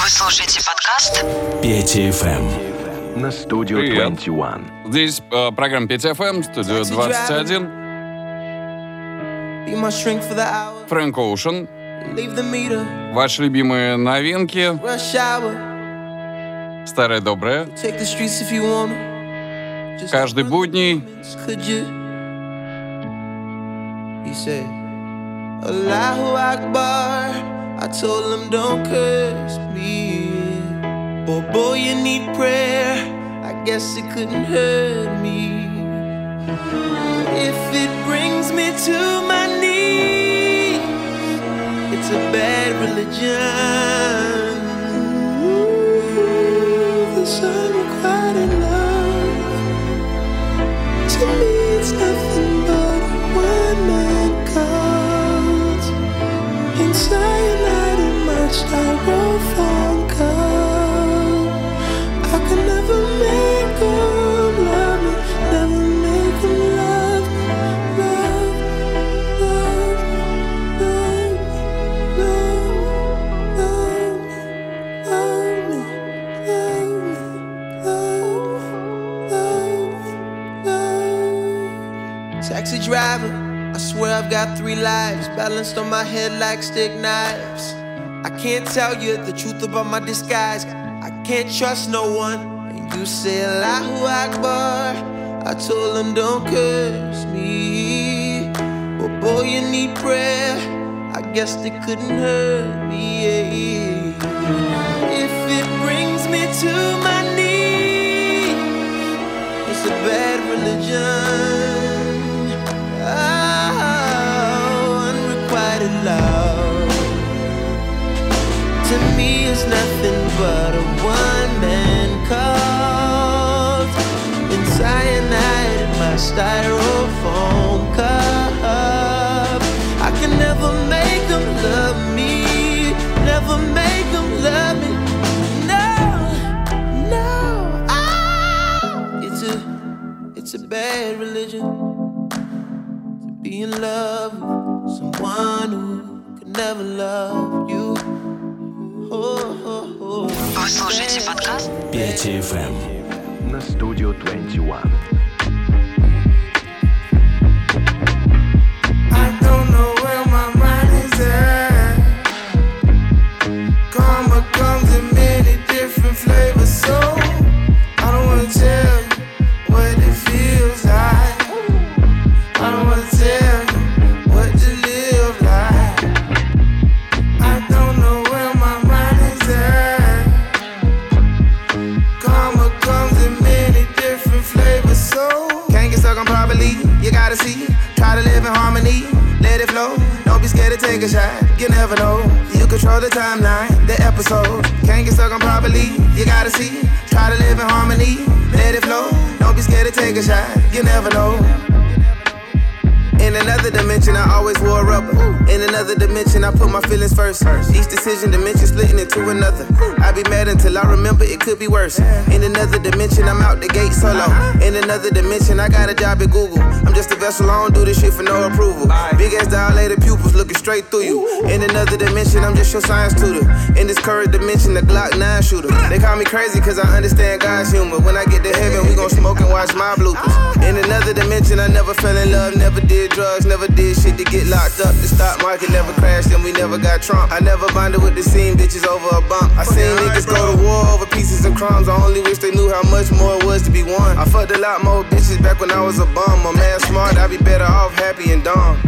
Вы слушаете подкаст Пети ФМ на студию Привет. 21. Здесь э, программа Пети ФМ, студия 21. Фрэнк Оушен. Ваши любимые новинки. Старое доброе. Каждый будний. Allahu Akbar I told him don't curse me. Boy, boy, you need prayer. I guess it couldn't hurt me. If it brings me to my knees, it's a bad religion. Ooh, this unrequited love. Taxi driver, I swear I've got three lives balanced on my head like stick knives. I can't tell you the truth about my disguise. I can't trust no one. And you say Allahu Akbar. I told them don't curse me. But boy, you need prayer. I guess they couldn't hurt me. If it brings me to my knees, it's a bad religion. To me, it's nothing but a one-man cult. And cyanide in my styrofoam cup. I can never make them love me. Never make them love me. No, no. Ah, it's a, it's a bad religion to be in love with someone who could never love you. Вы слушаете подкаст Петя ФМ. На студию 21. Flow. Don't be scared to take a shot. You never know. You control the timeline, the episode. Can't get stuck on properly. You gotta see, try to live in harmony, let it flow. Don't be scared to take a shot. You never know. In another dimension, I always wore rubber. In another dimension, I put my feelings first. Each decision dimension splitting into another. I be mad until I remember it could be worse. In another dimension, I'm out the gate solo. In another dimension, I got a job at Google. I'm just a vessel, I don't do this shit for no approval. Big ass dilated pupils looking straight through you. In another dimension, I'm just your science tutor. In this current dimension, the Glock 9 shooter. They call me crazy cause I understand God's humor. When I get to heaven, we gon' smoke and watch my bloopers. In another dimension, I never fell in love, never did drugs, never did shit to get locked up. The stock market never crashed and we never got Trump. I never bonded with the scene bitches over a bump. I seen niggas go to war over pieces and crumbs. I only wish they knew how much more it was to be won. I fucked a lot more bitches back when I was a bum. I'm mad smart, I'd be better off happy and dumb.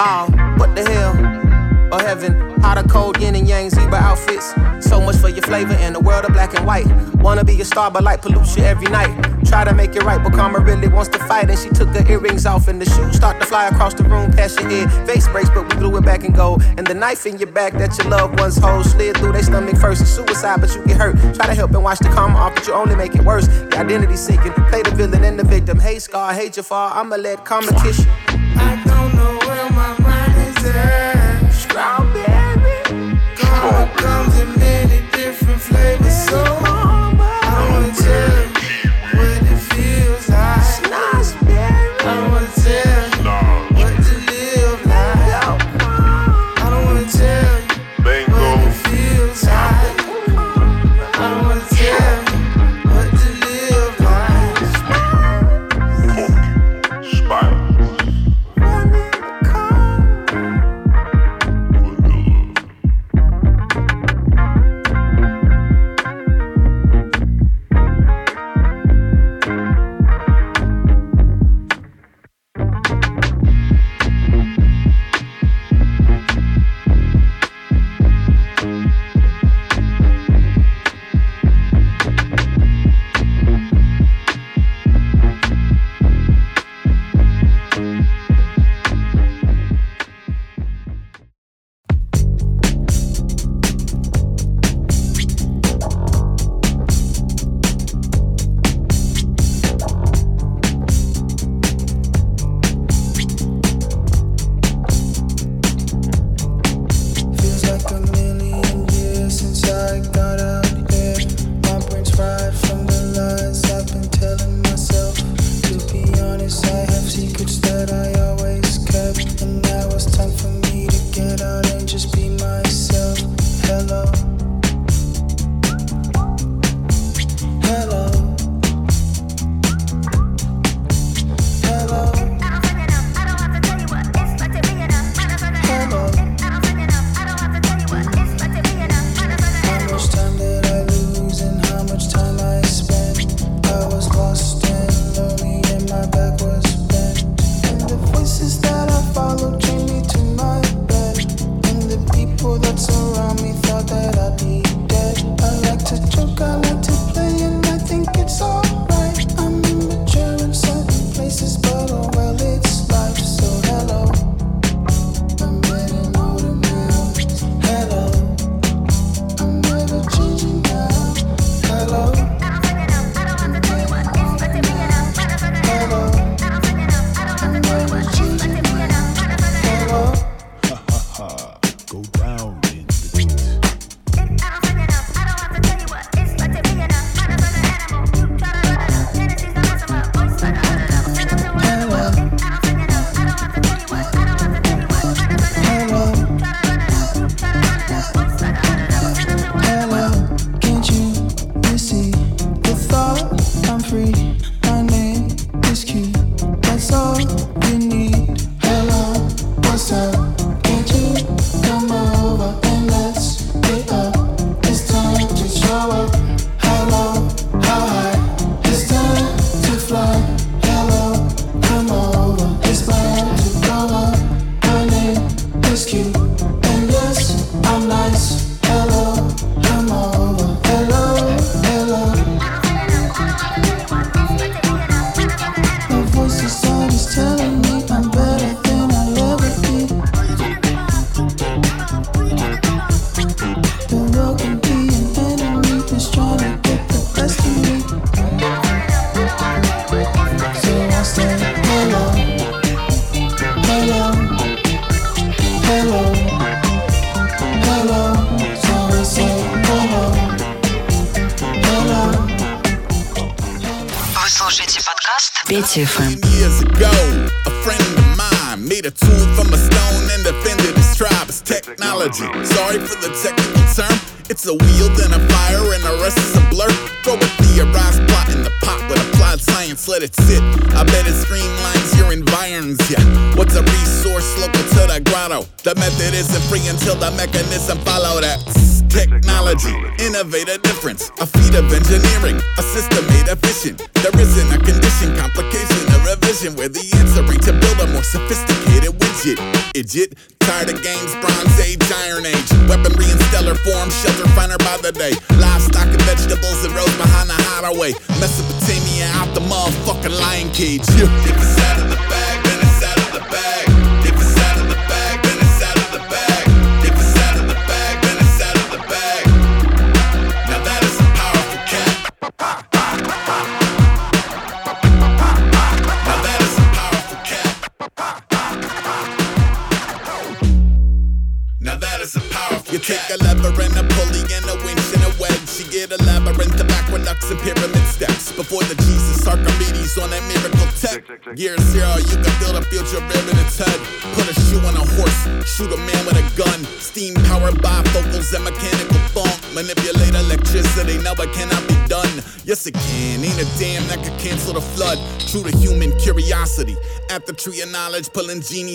Oh, what the hell? Or heaven, hot or cold, yin and yang, zebra outfits. So much for your flavor in the world of black and white. Wanna be a star, but light pollution every night. Try to make it right, but karma really wants to fight. And she took her earrings off, and the shoes start to fly across the room past your ear. Face breaks, but we glue it back and go. And the knife in your back that your loved ones hold slid through their stomach first. It's suicide, but you get hurt. Try to help and watch the karma off, but you only make it worse. The identity seeking, play the villain and the victim. Hey, Scar, hey, Jafar, I'ma let karma kiss you.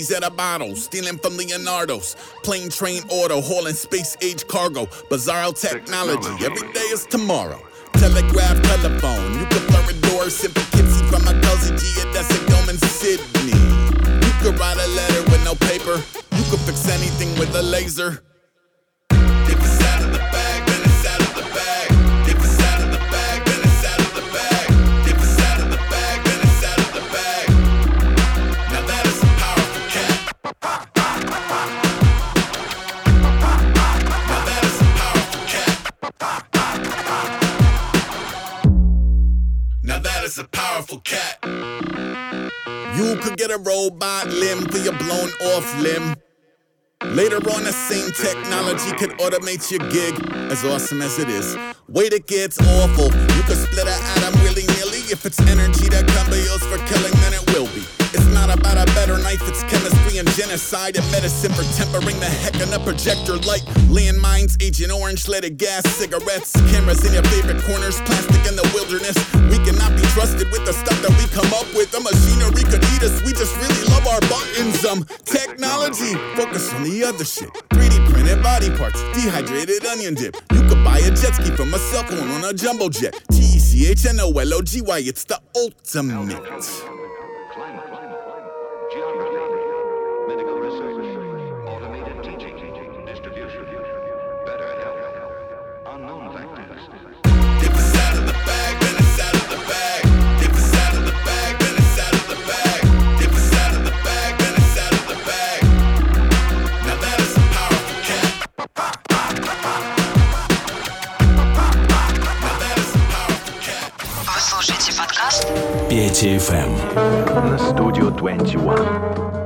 Henny's at a bottle, stealing from Leonardo's. Plane, train, auto, hauling space age cargo. Bizarre technology, every day is tomorrow. Telegraph, telephone, you could blur a door, sip from a cozy G at that's in Sydney. You could write a letter with no paper, you could fix anything with a laser. dominates your gig, as awesome as it is. Wait, it gets awful. You could split an atom willy nilly. If it's energy that can for killing, then it will not about a better knife, it's chemistry and genocide and medicine for tempering the heck in a projector light. Landmines, Agent Orange, leaded gas, cigarettes, cameras in your favorite corners, plastic in the wilderness. We cannot be trusted with the stuff that we come up with. The machinery could eat us, we just really love our buttons. Um, technology, focus on the other shit. 3D printed body parts, dehydrated onion dip. You could buy a jet ski from a cell phone on a jumbo jet. T E C H N O L O G Y, it's the ultimate. DFM. На студию 21.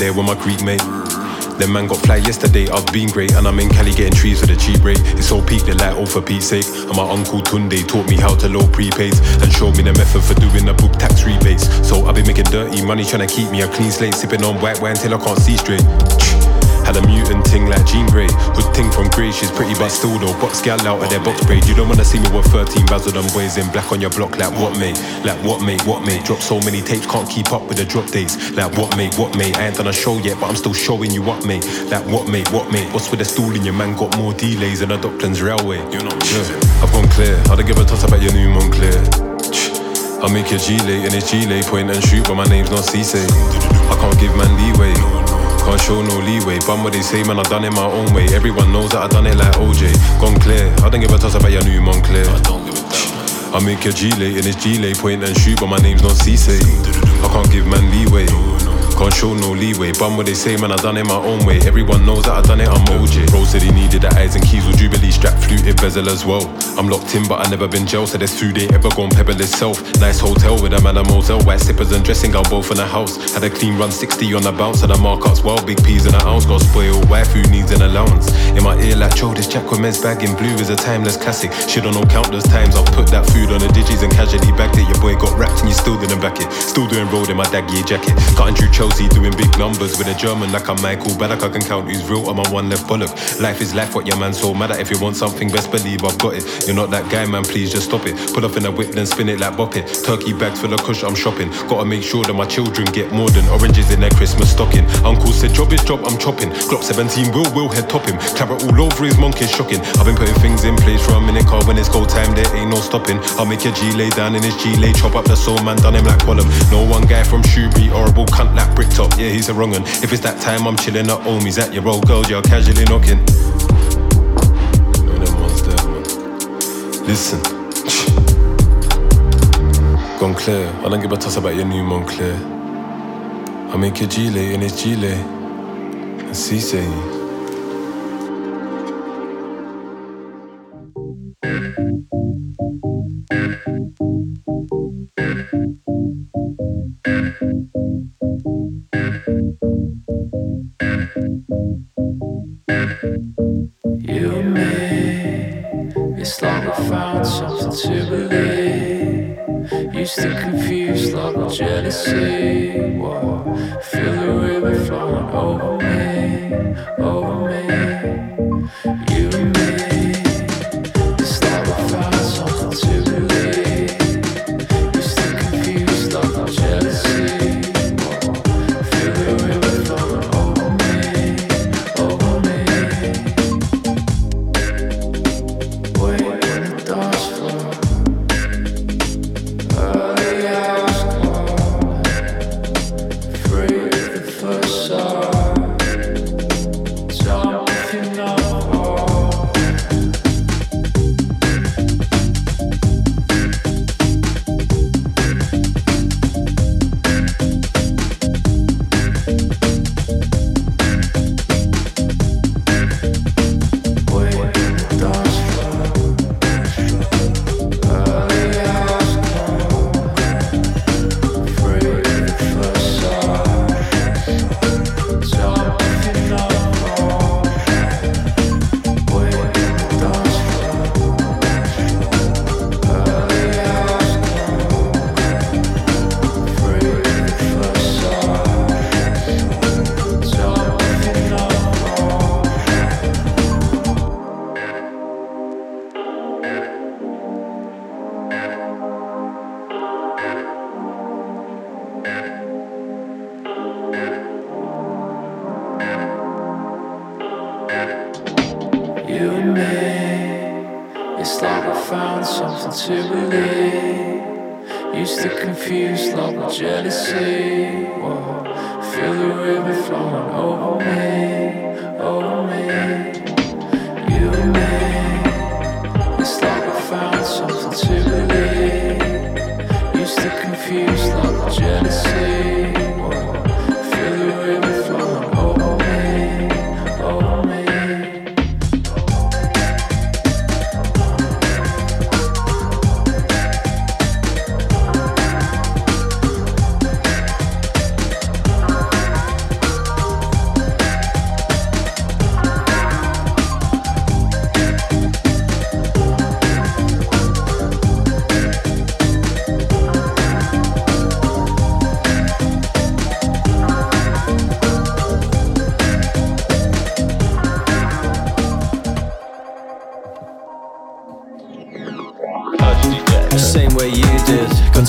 There with my Greek mate. Them man got fly yesterday, I've been great, and I'm in Cali getting trees for the cheap rate. It's all peak, they like all for Pete's sake. And my uncle Tunde taught me how to low prepaids and showed me the method for doing the book tax rebates. So I've been making dirty money, trying to keep me a clean slate, sipping on white wine till I can't see straight. Had a mutant ting like Jean Grey. Hood ting from Grey, she's pretty but still though. Box gal out of their box braid. You don't wanna see me with 13 bazzled them boys in black on your block. Like what mate? Like what mate? What mate? Drop so many tapes, can't keep up with the drop dates. Like what mate? What mate? I ain't done a show yet, but I'm still showing you what mate. Like what mate? What mate? What's with the stool in your man? Got more delays than a Docklands railway. You're know, yeah. I've gone clear. I don't give a toss about your new Moncler. I'll make your G late and it's G late point and shoot, but my name's not Cisse. I can't give man leeway. Can't show no leeway. Bum what they say, man, I done it my own way. Everyone knows that I done it like OJ. Gone clear. I don't give a toss about your new Moncler. I don't give a damn. I make your G late and it's G late point and shoot, but my name's not Cisse. I can't give man leeway. Can't show no leeway. Bum what they say, man, I done it my own way. Everyone knows that I done it, I'm OJ. Bro said he needed the eyes and keys with Jubilee strap, fluted bezel as well. I'm locked in, but I never been jail, so there's food they ever gone pebble itself. Nice hotel with a man, a Moselle, white slippers and dressing gown, both in the house. Had a clean run 60 on the bounce, and the markups, wild big peas in the ounce. Got spoiled, waifu needs an allowance. In my ear, like, Joe, this Jack with men's bag in blue is a timeless classic. Shit on no countless times, I've put that food on the digis and casually bagged it. Your boy got wrapped and you still didn't back it. Still doing road in my daggy jacket. Cutting through Chelsea, doing big numbers with a German like I'm Michael Ballack. I can count who's real on my one left bollock. Life is life, what your man so mad at. If you want something, best believe I've got it. You're not that guy, man, please just stop it. Pull up in a whip, then spin it like bop it. Turkey bags full of kush, I'm shopping. Gotta make sure that my children get more than oranges in their Christmas stocking. Uncle said, job is job, I'm chopping. Glock 17, will, will head top him. Claret all over his monkey, shocking. I've been putting things in place for a minute, car when it's cold time, there ain't no stopping. I'll make your G lay down in his G lay, chop up the soul, man, done him like Qualum. No one guy from Shrewsbury, horrible cunt like Yeah, he's a wrong one. If it's that time, I'm chilling at home, he's at your old girl, you're casually knocking. No, them ones there, man. Listen. Gone clear. I don't give a toss about your new Moncler. I make your G-lay and it's G-lay. And Cisse.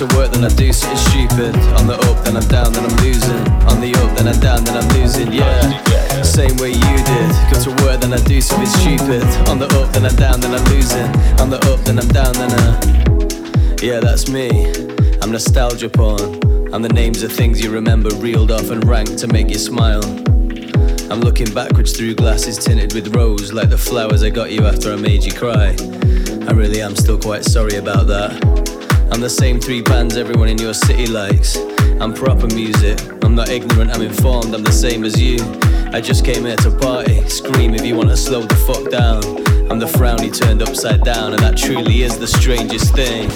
To work, then I do something stupid. On the up, then I'm down, then I'm losing. On the up, then I'm down, then I'm losing. Yeah. Same way you did. Got to work, then I do something stupid. On the up, then I'm down, then I'm losing. On the up, then I'm down, then I. Yeah, that's me. I'm nostalgia porn. I'm the names of things you remember reeled off and ranked to make you smile. I'm looking backwards through glasses tinted with rose, like the flowers I got you after I made you cry. I really am still quite sorry about that. I'm the same three bands everyone in your city likes. I'm proper music. I'm not ignorant, I'm informed, I'm the same as you. I just came here to party. Scream if you wanna slow the fuck down. I'm the frown he turned upside down, and that truly is the strangest thing.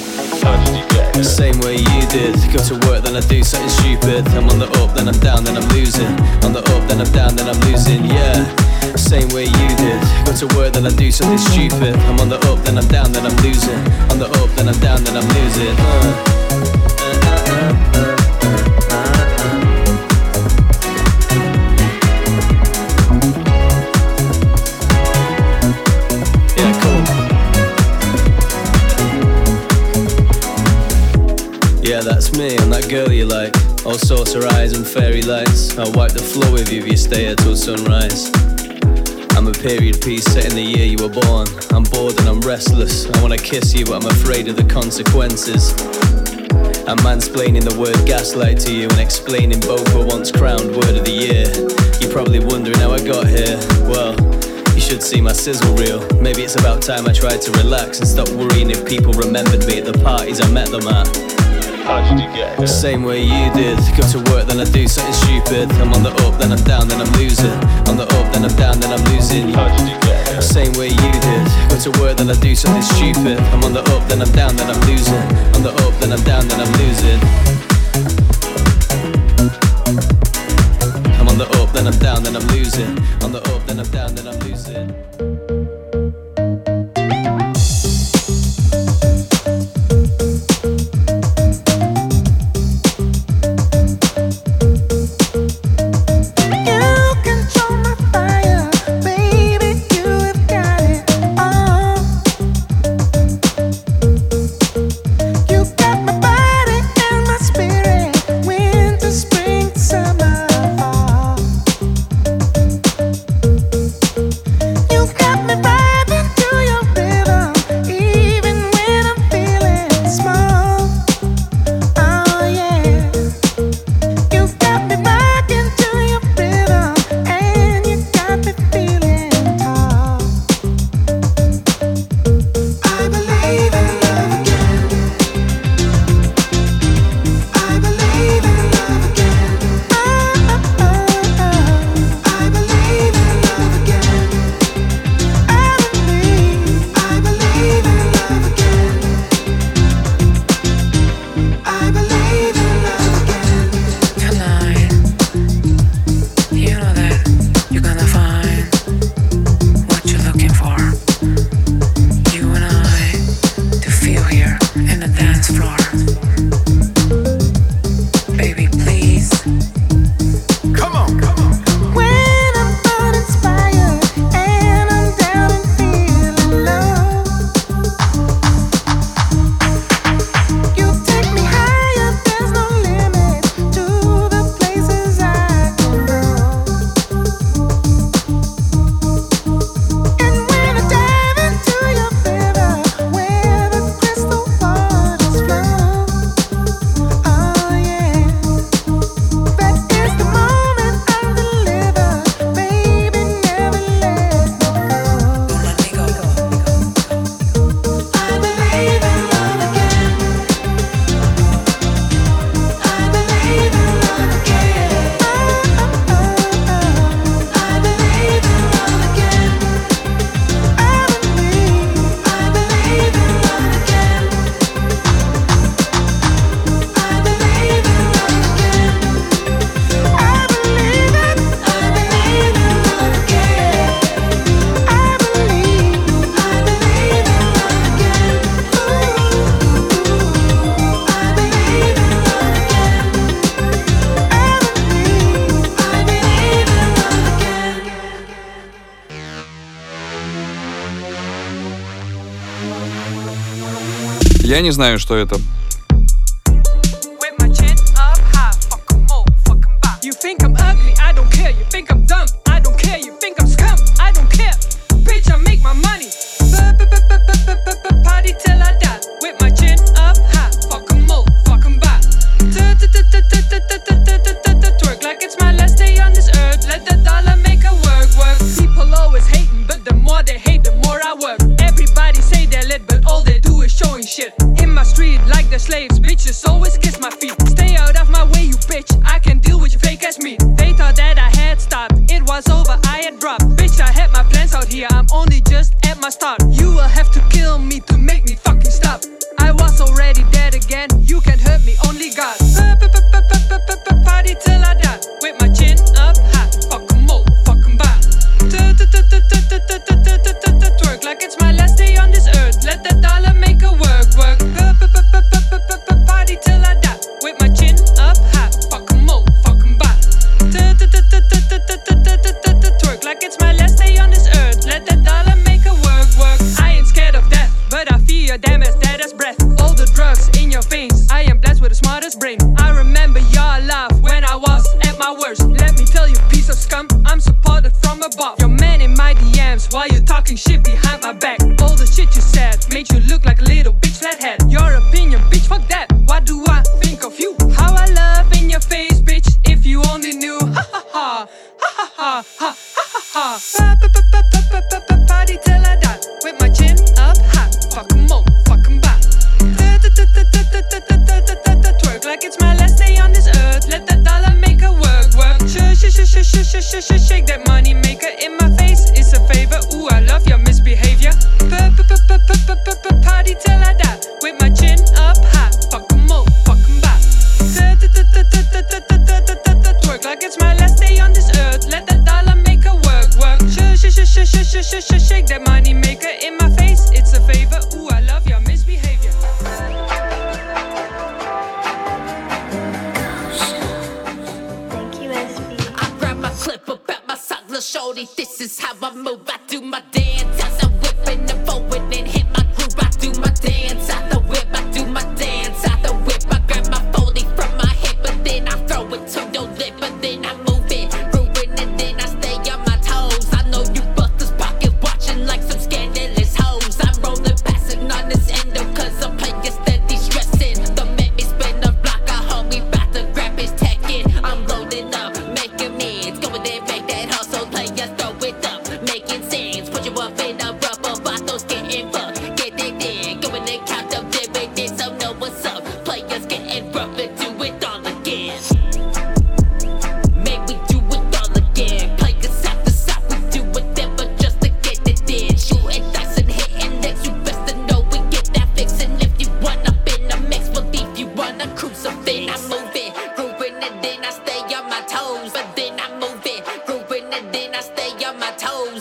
The same way you did. Go to work, then I do something stupid. I'm on the up, then I'm down, then I'm losing. On the up, then I'm down, then I'm losing. Yeah. Same way you did. Go to work, then I do something stupid. I'm on the up, then I'm down, then I'm losing. On the up, then I'm down, then I'm losing. Uh. Yeah, that's me and that girl you like. All sorts of eyes and fairy lights. I'll wipe the floor with you if you stay here till sunrise. I'm a period piece set in the year you were born. I'm bored and I'm restless. I wanna kiss you, but I'm afraid of the consequences. I'm mansplaining the word gaslight to you and explaining both were once crowned word of the year. You're probably wondering how I got here. Well, you should see my sizzle reel. Maybe it's about time I tried to relax and stop worrying if people remembered me at the parties I met them at. How did you get here? Same way you did. Go to work, then I do something stupid. I'm on the up, then I'm down, then I'm losing. On the up, then I'm down, then I'm losing. How did you get here? Same way you did. Go to work, then I do something stupid. I'm on the up, then I'm down, then I'm losing. On the up, then I'm down, then I'm losing. I'm on the up, then I'm down, then I'm losing. On the up, then I'm down, then I'm losing. не знаю, что это.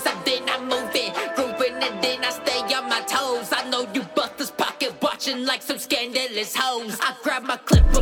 cause I'm moving, grooving, and then I stay on my toes. I know you busters pocket watching like some scandalous hoes. I grab my clip.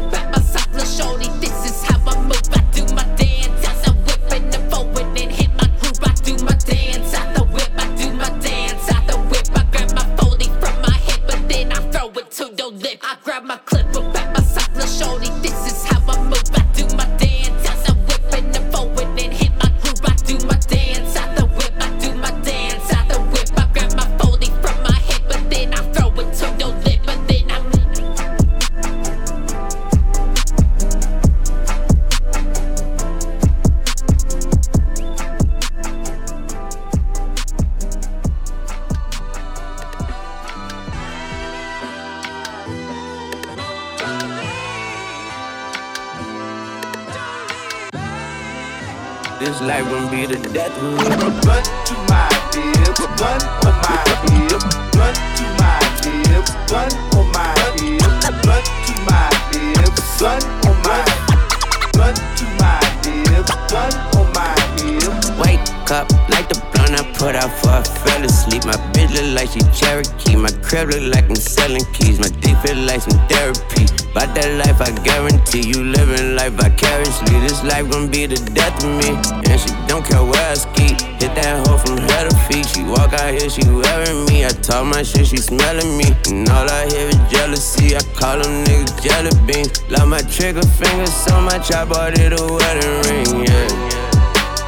Be the death of me. And she don't care where I ski. Hit that hoe from head to feet. She walk out here, she wearing me. I talk my shit, she smelling me. And all I hear is jealousy. I call them niggas jelly beans. Love my trigger finger so much, I bought it a wedding ring. Yeah,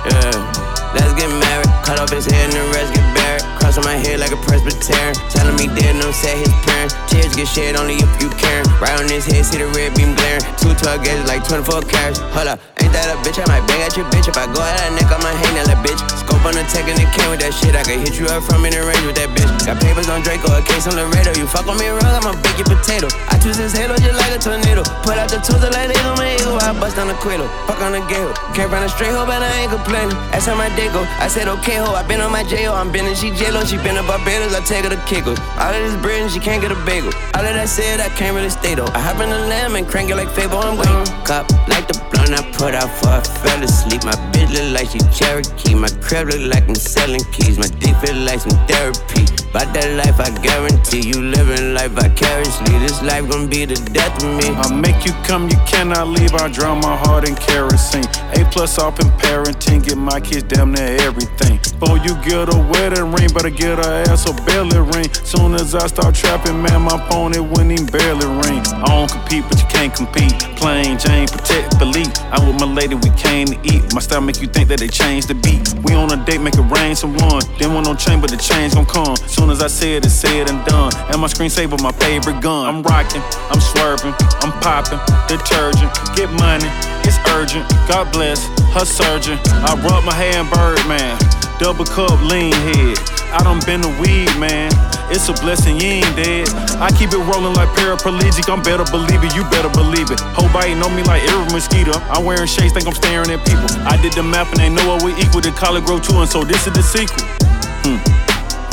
yeah. Let's get married. Cut off his head and the rest get buried. Cross on my head like a Presbyterian. Telling me dead, no say his parents. Tears get shed only if you care. Right on his head, see the red beam glaring. Two 12 gauges like 24 carats. Hold up, that a bitch? I might bang at your bitch. If I go at that neck, I'ma hang that bitch. Scope on the tech and it came with that shit. I can hit you up from any range with that bitch. Got papers on Draco, a case on Laredo. You fuck on me wrong, I'ma bake your potato. I twist his halo just like a tornado. Put out the tools like they on my ego. I bust on the quiddle. Fuck on the gate. Can't run a straight hoe, but I ain't complaining. That's how my day go. I said, okay, ho. I been on my J.O. I'm been in she J-Lo. She been in Barbados. I take her to Kiko. All of this bread and she can't get a bagel. All of that said, I can't really stay though. I hop in the lamb and crank it like Fable. I'm waiting. Cop like the blunt I put out for I fell asleep. My bitch look like she Cherokee. My crib look like I'm selling keys. My dick feel like some therapy. About that life, I guarantee you living life vicariously. This life gon' be the death of me. I make you come, you cannot leave. I drown my heart in kerosene. A plus off in parenting, get my kids damn near everything. Before you get a wedding ring, better get her ass a belly ring. Soon as I start trapping, man, my opponent wouldn't even barely ring. I don't compete, but you can't compete. Plain Jane, protect, believe. I'm with my lady, we came to eat. My style make you think that they changed the beat. We on a date, make it rain someone. Didn't want no change, but the change gon' come. Soon as I say it, it's said and done. And my screensaver, my favorite gun. I'm rocking, I'm swerving, I'm popping, detergent, get money, it's urgent. God bless her surgeon. I rub my hair in Birdman, double cup lean head. I done been a weed man. It's a blessing, you ain't dead. I keep it rolling like paraplegic. I'm better believe it, you better believe it. Whole biting on me like every mosquito. I'm wearing shades, think I'm staring at people. I did the math and they know what we equal to collard grow two, and so this is the sequel.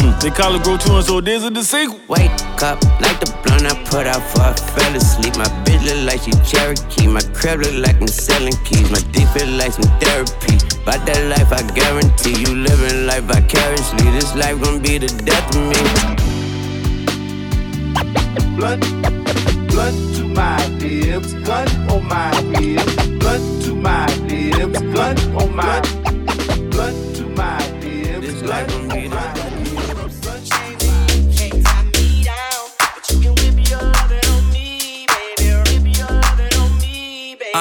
Hmm. They call it grow two, and so this is the sequel. Wake up like the blunt I put out for I fell asleep. My bitch look like she Cherokee. My crib look like I'm selling keys. My dick feel like some therapy. About that life, I guarantee you living life vicariously. This life gon' be the death of me. Blunt, blunt to my lips, gun on my lips. Blunt to my lips, gun on my, blunt to my lips. This life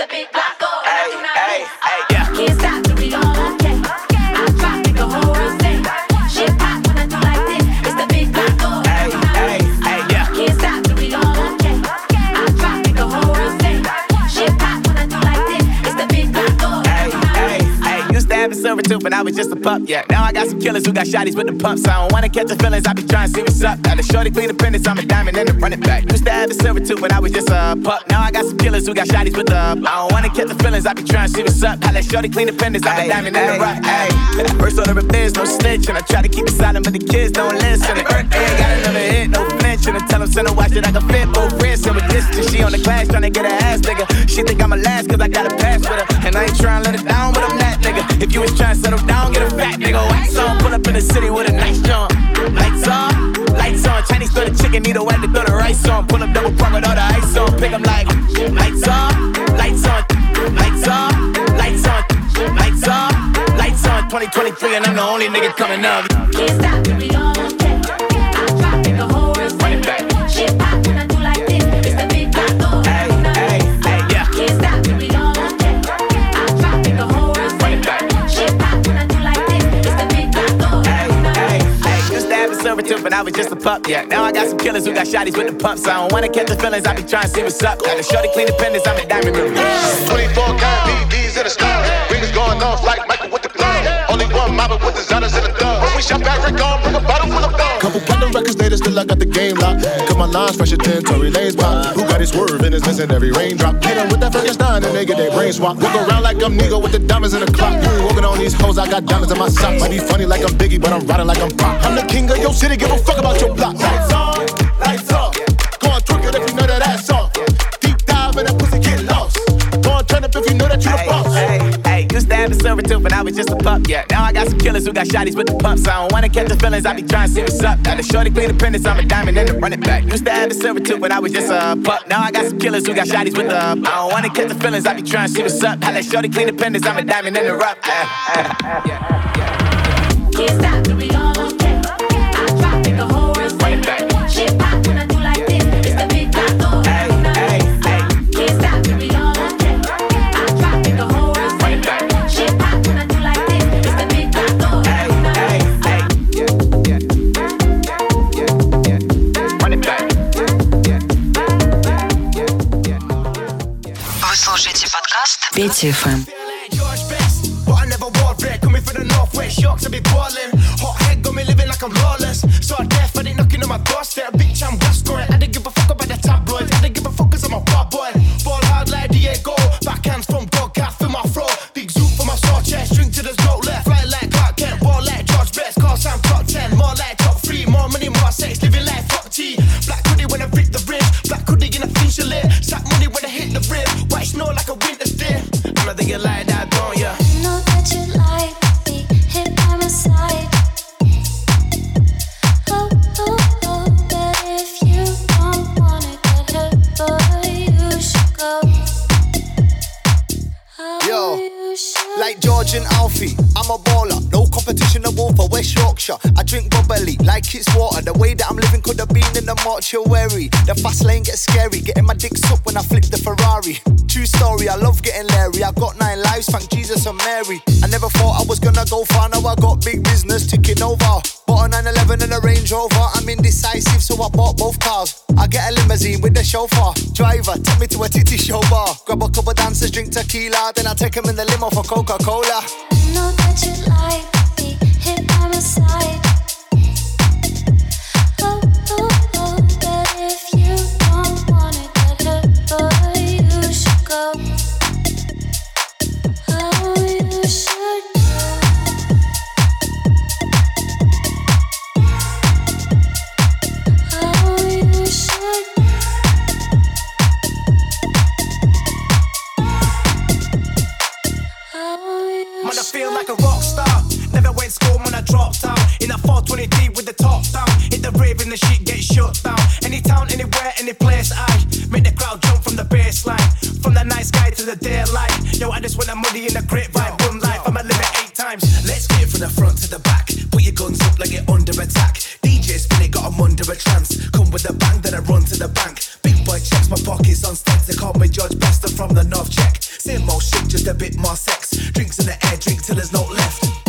The big block. Hey, hey, hey, yeah. have a silver tooth when I was just a pup, yeah. Now I got some killers who got shotties with the pumps. I don't wanna catch the feelings, I be trying to see what's up. Got a shorty clean appendix, I'm a diamond and a running back. Used to have a silver tooth when I was just a pup. Now I got some killers who got shotties with the I don't wanna catch the feelings, I be trying to see what's up. Got that shorty clean appendix, I'm a diamond and a rock. Ayy, first order of biz, no snitch, and I try to keep it silent, but the kids don't listen. Birthday, got another hit, no flinch, and I tell them send a watch that I can fit both wrists. And with distance, she on the class trying to get her ass nigga. She think I'm a last cause I got a pass with her, and I ain't trying to let it down, but I'm that nigga. If you was trying to settle down, get a fat nigga. Wax on, pull up in the city with a nice jump. Lights on, lights on. Chinese throw the chicken, need a wipe to throw the rice on. Pull up double park with all the ice on. Pick 'em like lights on, lights on, lights on, lights on, lights on, lights on. 2023, and I'm the only nigga coming up. Can't stop we all tooth, but I was just a pup, yeah. Now I got some killers who got shotties with the pumps. I don't wanna catch the feelings, I be trying to see what's up. Got a shorty clean appendix, I'm a diamond ring. 24 karat BDs in the sky. Rings going off like Michael mobbing with designers in the thug. When we shop Africa, bring a bottle full of thug. Couple platinum records later, still I got the game locked. Cause my lines fresher than Tory Lane's pop. Who got his swerve and is missing every raindrop. Hit 'em with that Frankenstein and they get their brain swap. Walk around like I'm Nigo with the diamonds in the clock. You ain't walking on these hoes, I got diamonds in my socks. Might be funny like I'm Biggie, but I'm riding like I'm Pop. I'm the king of your city, give a fuck about your block. Lights on, a silver tooth, but I was just a pup, yeah. Now I got some killers who got shotties with the pumps. I don't wanna catch the feelings, I be trying to see what's up. Got a shorty clean appendix, I'm a diamond and a running back. Used to have a silver tooth, but I was just a pup. Now I got some killers who got shotties with the I don't wanna catch the feelings, I be trying to see what's up. Got that shorty clean appendix, I'm a diamond in the rough. Can't stop we all Петя ФМ. Mortuary. The fast lane gets scary, getting my dicks up when I flip the Ferrari. True story, I love getting Larry. I got nine lives, thank Jesus and Mary. I never thought I was gonna go far, now I got big business ticking over. Bought a 911 and a Range Rover. I'm indecisive, so I bought both cars. I get a limousine with the chauffeur. Driver, take me to a titty show bar. Grab a couple dancers, drink tequila. Then I take them in the limo for Coca Cola. Know that you like In a 420D with the top down. Hit the rave and the shit get shut down. Anywhere, any place, I make the crowd jump from the baseline. From the night sky to the daylight. Yo, I just want the money in the grapevine. One life, I'ma live it eight times. Let's get from the front to the back. Put your guns up like you're under attack. DJ spin it, got 'em under a trance. Come with a bang, then I run to the bank. Big boy checks my pockets on stacks. They call me Judge Bester from the North Check. Same old shit, just a bit more sex. Drinks in the air, drink till there's no left.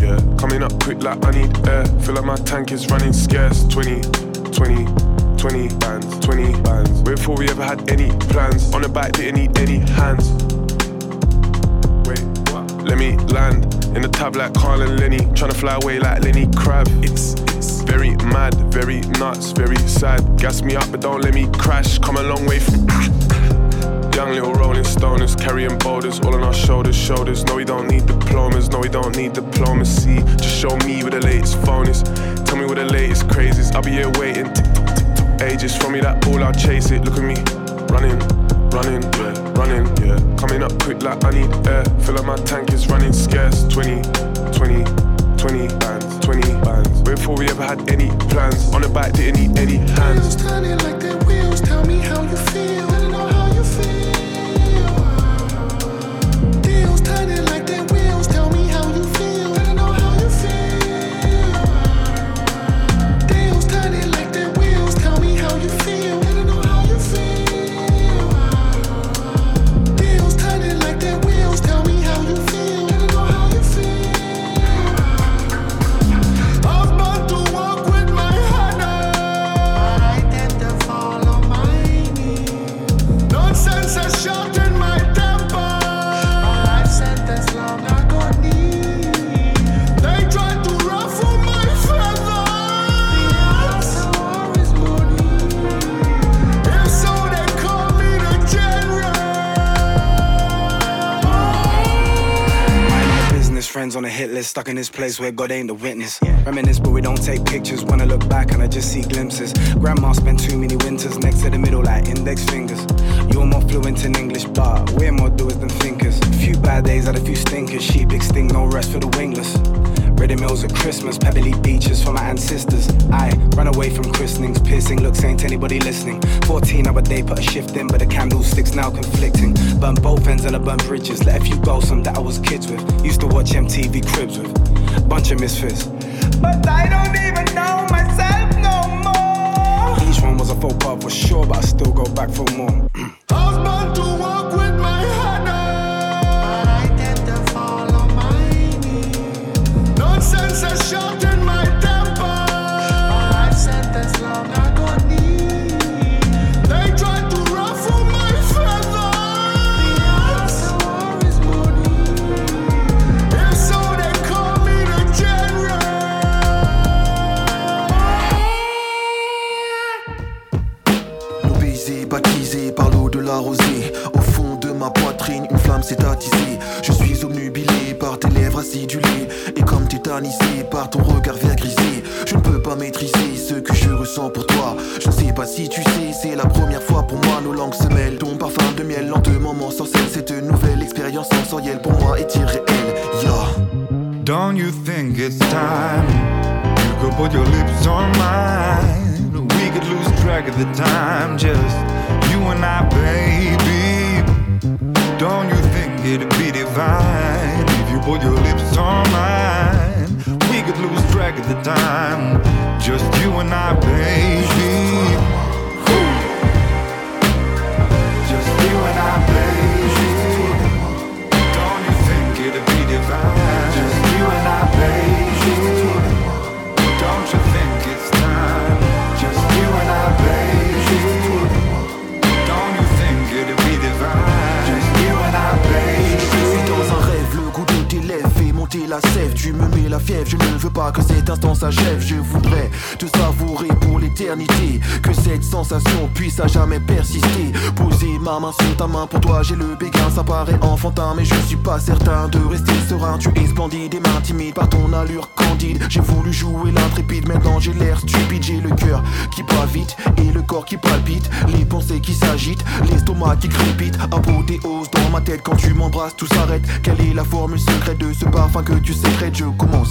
Yeah. Coming up quick like I need air. Feel like my tank is running scarce. 20, 20, 20 bands, 20 bands. Before we ever had any plans. On the bike didn't need any hands. Wait, what? Let me land in the tab like Carl and Lenny. trying to fly away like Lenny Crab. It's, it's very mad, very nuts, very sad. Gas me up, but don't let me crash. Come a long way from. Young little rolling stoners carrying boulders all on our shoulders, shoulders. No, we don't need diplomas, no, we don't need diplomacy. Just show me where the latest phone is. Tell me where the latest craze is. I'll be here waiting, ages. For me that ball, I'll chase it. Look at me, running, running, yeah, running, yeah. Coming up quick like I need air. Feel like my tank is running scarce. 20, 20, 20 bands, 20 bands. Before we ever had any plans. On the back, didn't need any hands. turning like their wheels. Tell me how you feel. Friends on a hit list, stuck in this place where God ain't the witness. Reminisce, but we don't take pictures. When I look back and I just see glimpses. Grandma spent too many winters next to the middle like index fingers. You're more fluent in English, but we're more doers than thinkers. Few bad days had a few stinkers. Sheep extinct, no rest for the wingless. Ready meals at Christmas, pebbly beaches for my ancestors. I run away from christenings, piercing looks ain't anybody listening. 14 hour day, put a shift in, but the candlesticks now conflicting. Burn both ends and I burn bridges. Let a few go, some that I was kids with. Used to watch MTV cribs with. Bunch of misfits. But I don't even know myself no more. Each one was a faux pas for sure, but I still go back for more. s'est attisée. Je suis obnubilé par tes lèvres acidulées. Et comme tétanisé par ton regard vert grisé. Je ne peux pas maîtriser ce que je ressens pour toi. Je ne sais pas si tu sais c'est la première fois pour moi Nos langues se mêlent, ton parfum de miel lentement m'ensorcelle Cette nouvelle expérience sensorielle pour moi est irréelle. Yeah Don't you think it's time you could put your lips on mine? We could lose track of the time, just you and I, baby. Don't you think it'd be divine you put your lips on mine? We could lose track of the time, just you and I, baby. La sève. Tu me mets la fièvre, je ne veux pas que cet instant s'achève. Je voudrais te savourer pour l'éternité. Que cette sensation puisse à jamais persister. Poser ma main sur ta main, pour toi j'ai le béguin. Ça paraît enfantin, mais je suis pas certain de rester serein. Tu es splendide et m'intimides par ton allure splendide. J'ai voulu jouer l'intrépide, maintenant j'ai l'air stupide. J'ai le cœur qui bat vite et le corps qui palpite. Les pensées qui s'agitent, l'estomac qui crépite. Apothéose dans ma tête quand tu m'embrasses, tout s'arrête. Quelle est la formule secrète de ce parfum que tu sécrètes Je commence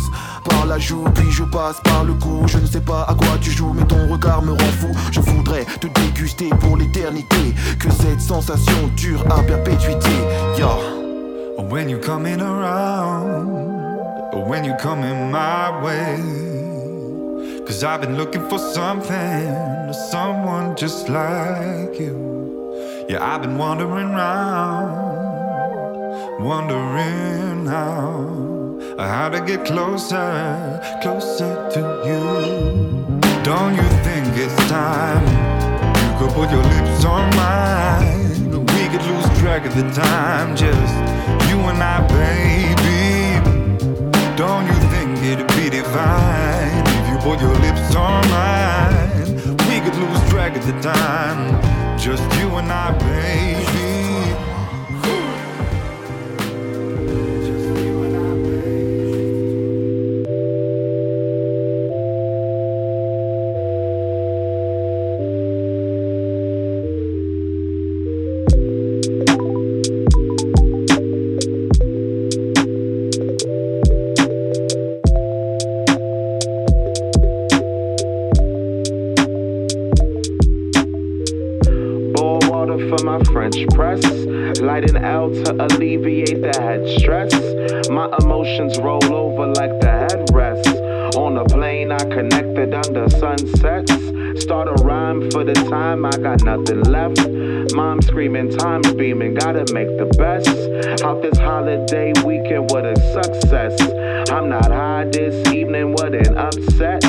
par la joue, puis je passe par le cou. Je ne sais pas à quoi tu joues, mais ton regard me rend fou. Je voudrais te déguster pour l'éternité. Que cette sensation dure à perpétuité. Yeah. When you coming around, when you coming my way. Cause I've been looking for something, someone just like you. Yeah, I've been wandering around, wondering how, how to get closer, closer to you. Don't you think it's time you could put your lips on mine? We could lose track of the time, just you and I, baby. Don't you think it'd be divine if you put your lips on mine? We could lose track of the time, just you and I, baby. Gotta make the best. Out this holiday weekend, what a success. I'm not high this evening, what an upset.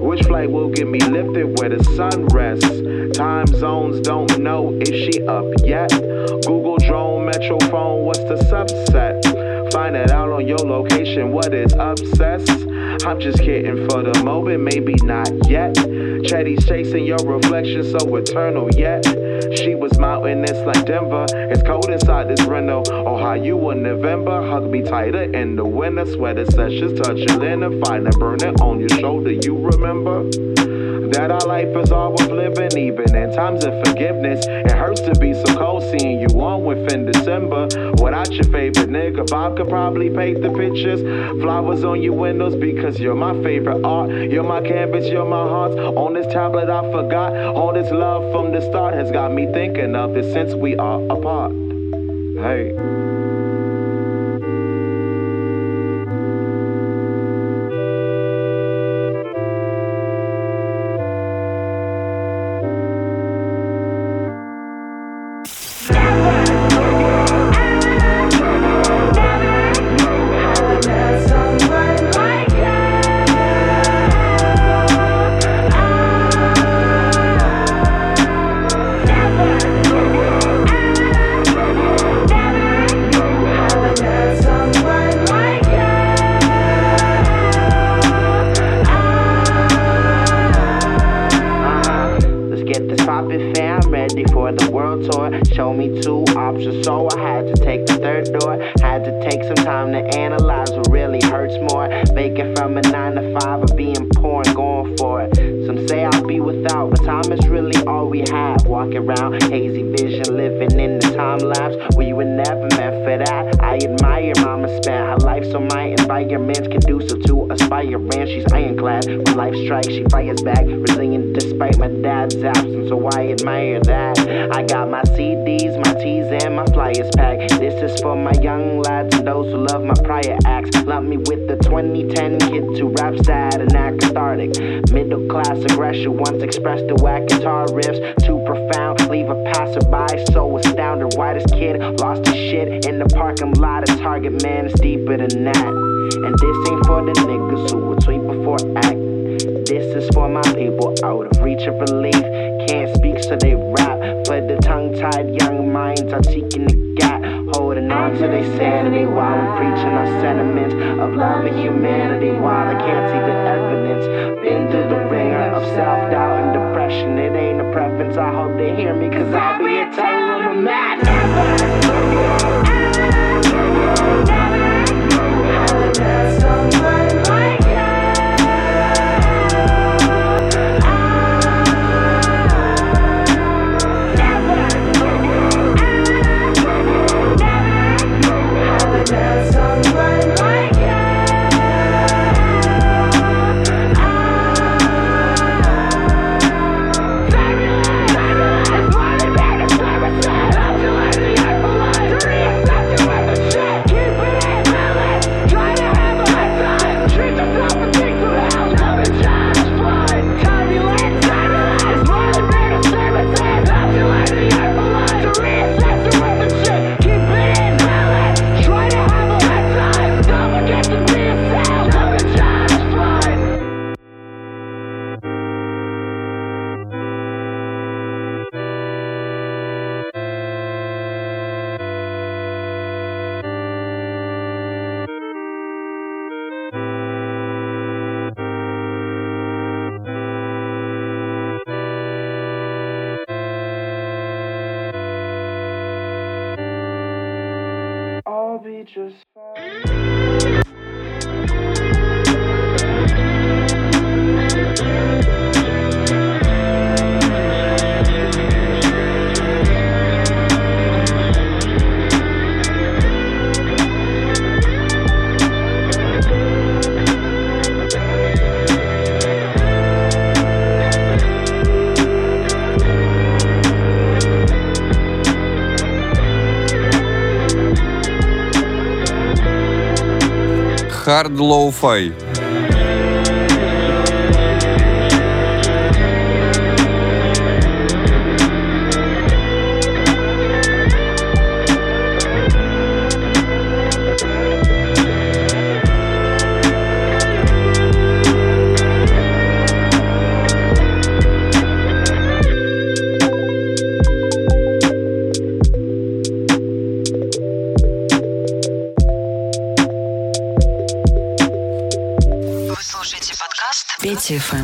Which flight will get me lifted where the sun rests? Time zones don't know if she up yet. Google drone, metro phone, what's the subset? Find it out on your location, what is obsessed? I'm just kidding for the moment, maybe not yet. Chetty's chasing your reflection, so eternal yet. She was mountainous like Denver. It's cold inside this. Oh, how you in November? Hug me tighter in the winter. Sweater sessions, touch your linen, find a burner on your shoulder. You remember? That our life is all worth living, even in times of forgiveness. It hurts to be so cold seeing you on within December. Without your favorite nigga, Bob could probably paint the pictures. Flowers on your windows because you're my favorite art. You're my canvas, you're my heart. On this tablet, I forgot. All this love from the start has got me thinking of this since we are apart. Hey. Environment's conducive to aspiring. She's ironclad. When life strikes, she fires back. Resilient despite my dad's absence, so I admire that. I got my CDs, my T's, and my flyers packed. This is for my young lads and those who love my prior acts. Lump me with the 2010 kid to rap sad and act cathartic. Middle class aggression once expressed to whack guitar riffs. Too profound, leave a passerby so astounded. Why this kid lost his shit in the parking lot of Target, man, it's deeper than that. And this ain't for the niggas who will tweet before act. This is for my people out of reach of relief. Can't speak, so they rap. For the tongue tied young minds are seeking the gap. Holding on to their sanity while I'm preaching our sentiments of love and humanity. While I can't see the evidence. Been through the ringer of self doubt and depression. It ain't a preference. I hope they hear me, cause I'll be a telling them mad. Hard Active.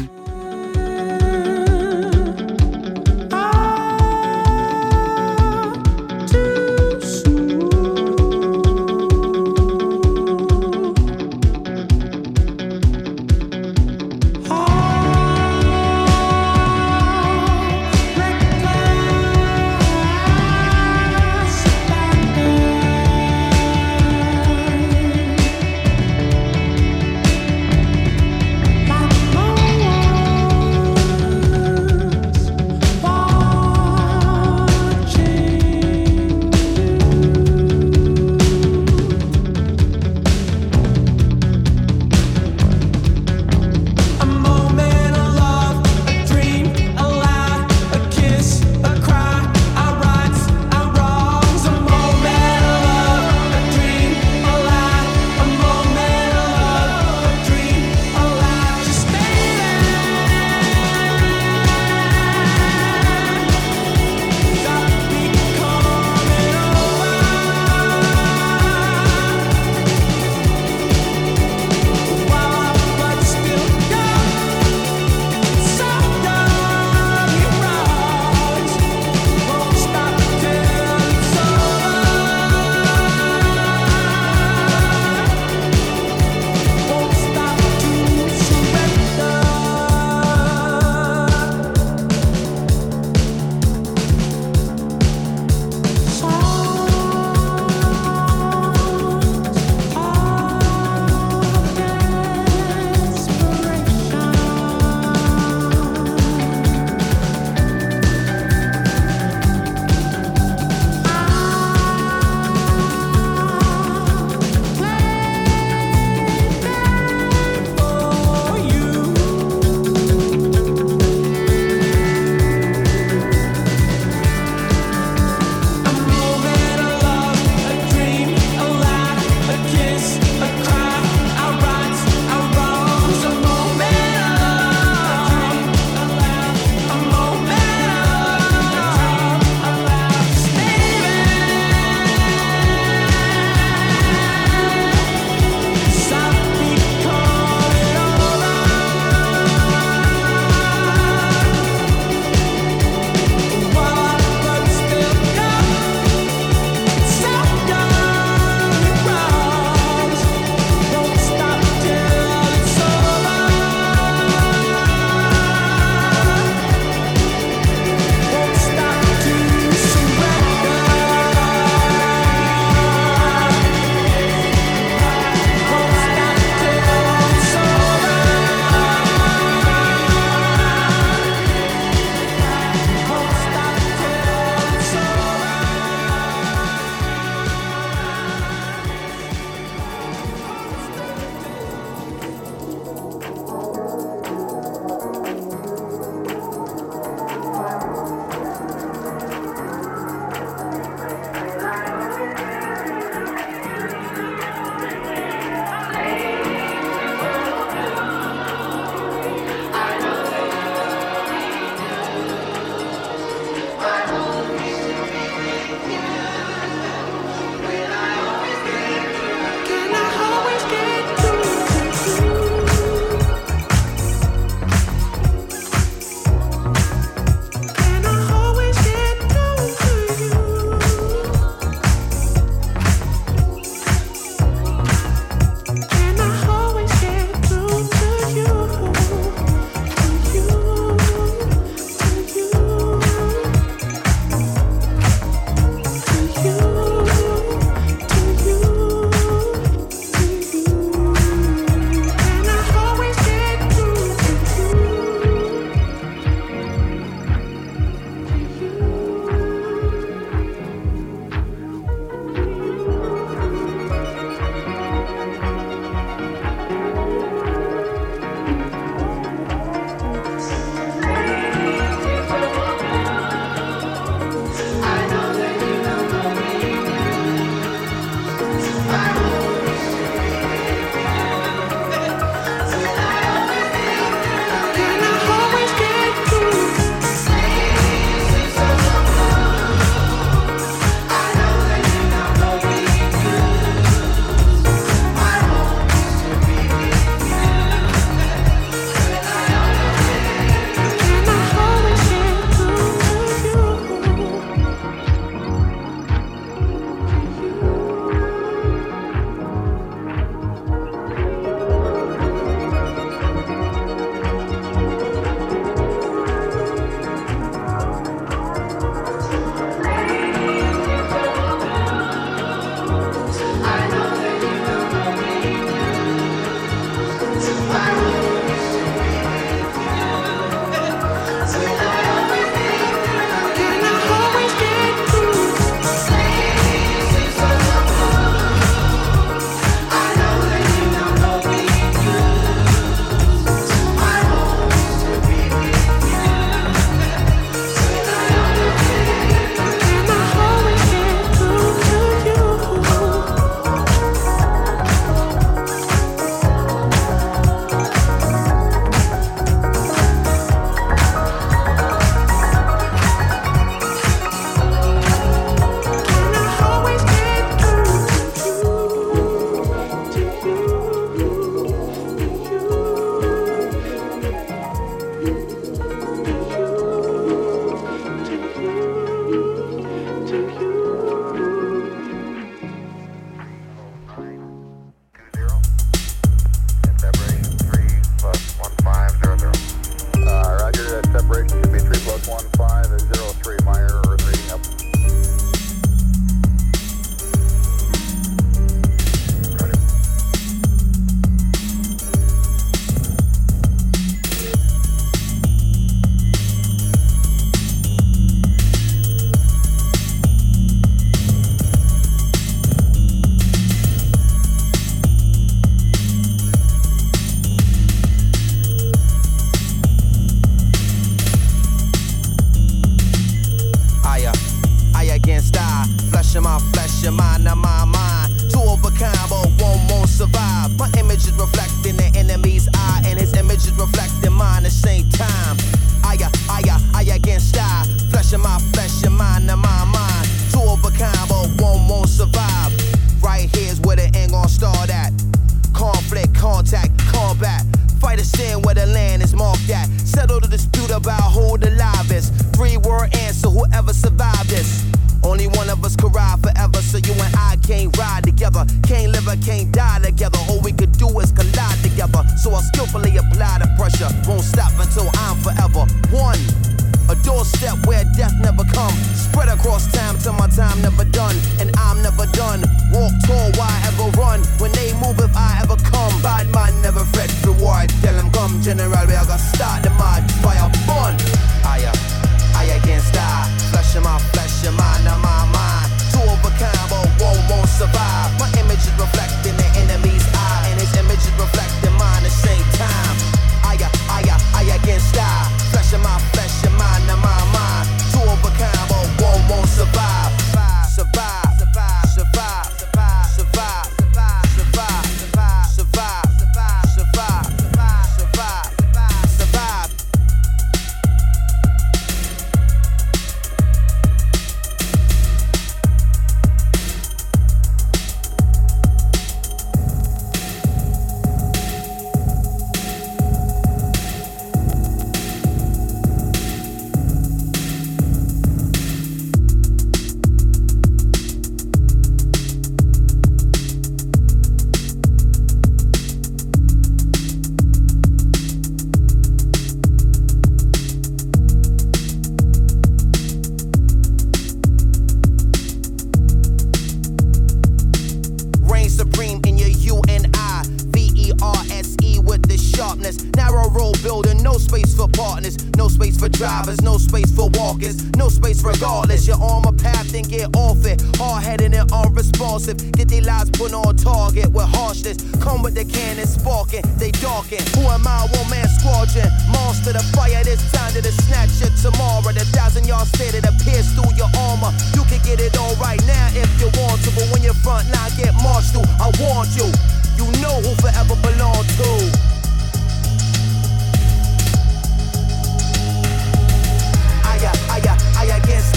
For drivers, no space for walkers, no space regardless. On my path and get off it. Hard headed and unresponsive. Get their lives put on target with harshness. Come with the cannon sparking, they darken. Who am I? One man squadron. Monster the fire this time to the snatch it tomorrow. The thousand yard stay that appears through your armor. You can get it all right now if you want to, but when your front line get marched through, I want you. You know who forever belong to.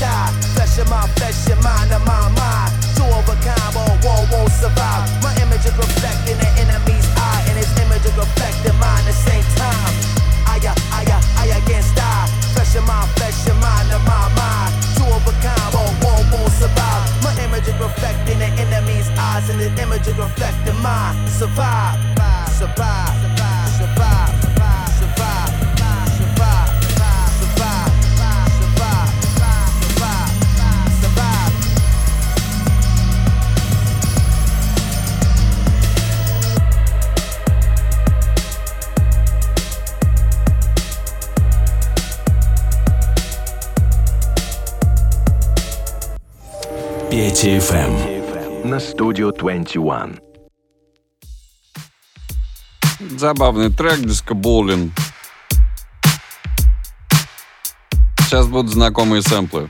I I. Flesh of my flesh, your mind of my mind. Two of a kind, but one won't survive. My image is reflecting the enemy's eye, and his image is reflecting mine at the same time. I, I, I against I. Flesh of my flesh, your mind of my mind. Two of a kind, but one won't survive. My image is reflecting the enemy's eyes, and his image is reflecting mine. Survive, survive, survive, Петя ФМ на студию 21. Забавный трек Диско Боулин. Сейчас будут знакомые сэмплы.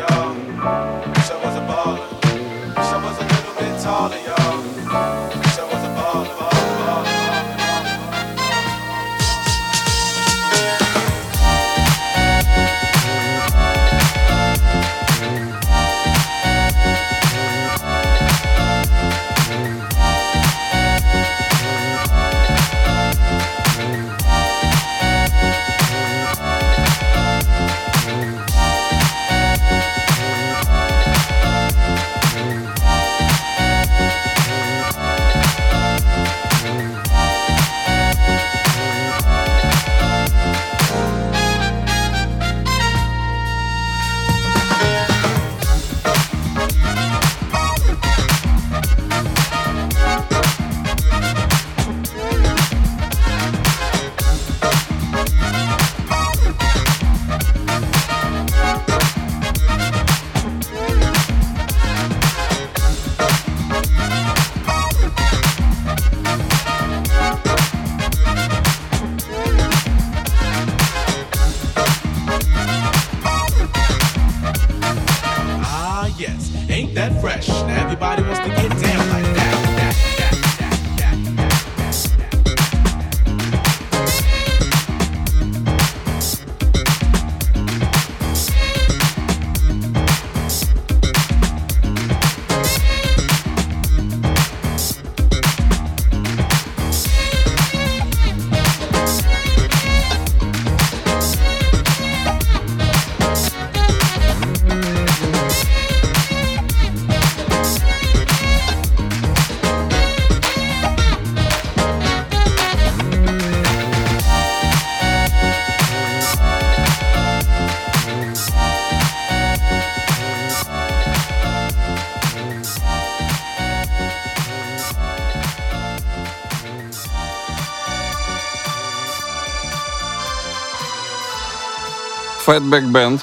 Fatback Band.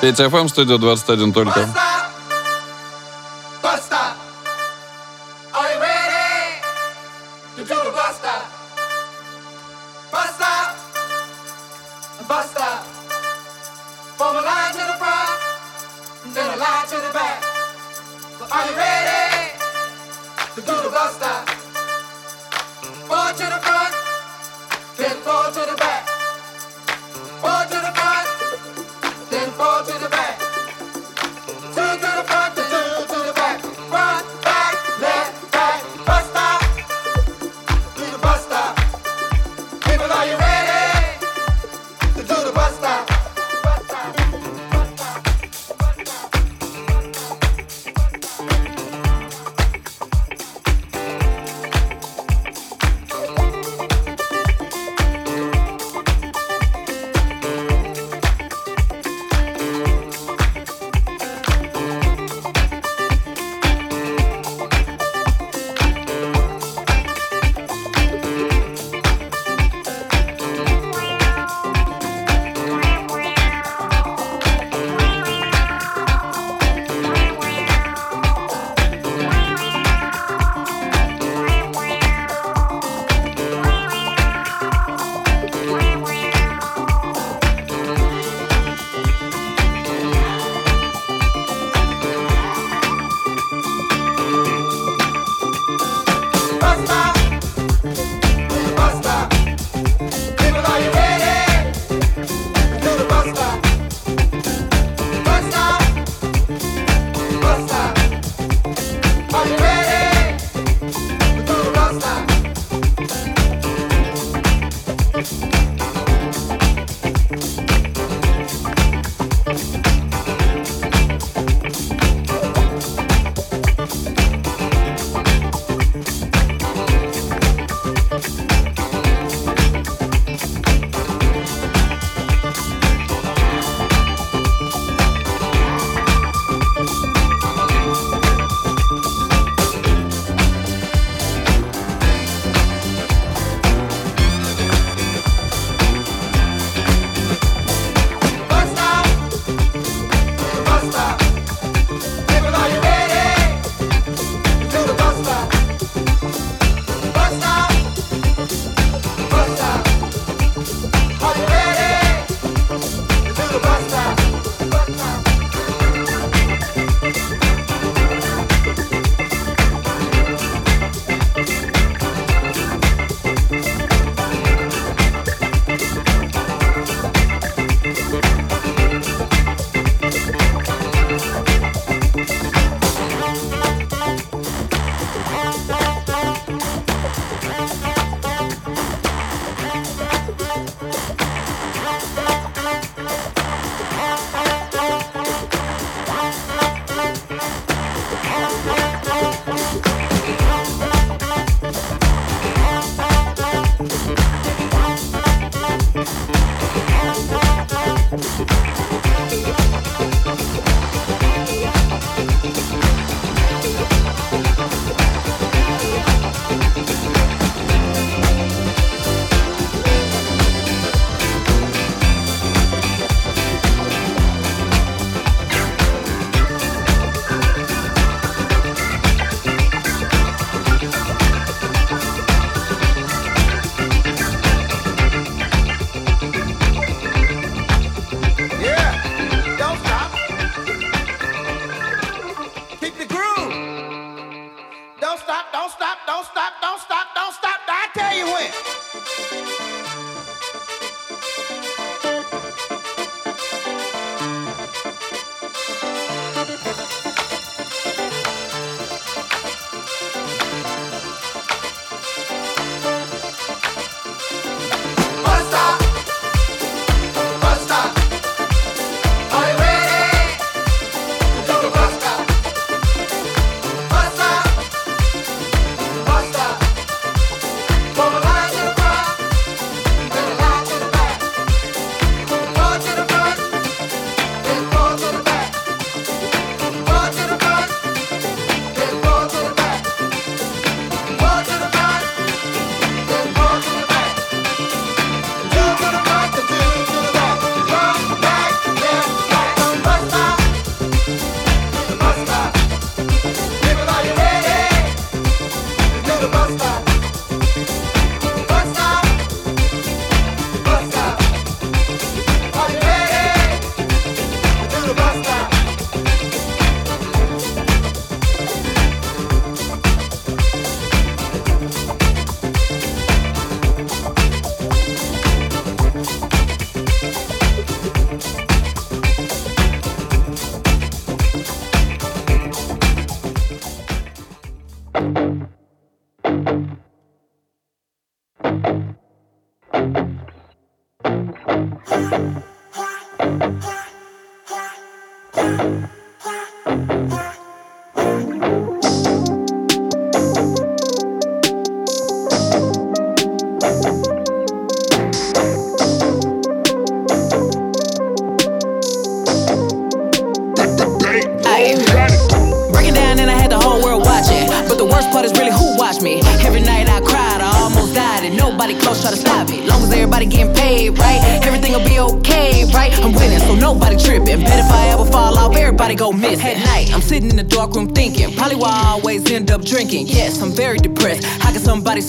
Петя FM, студия 21 только.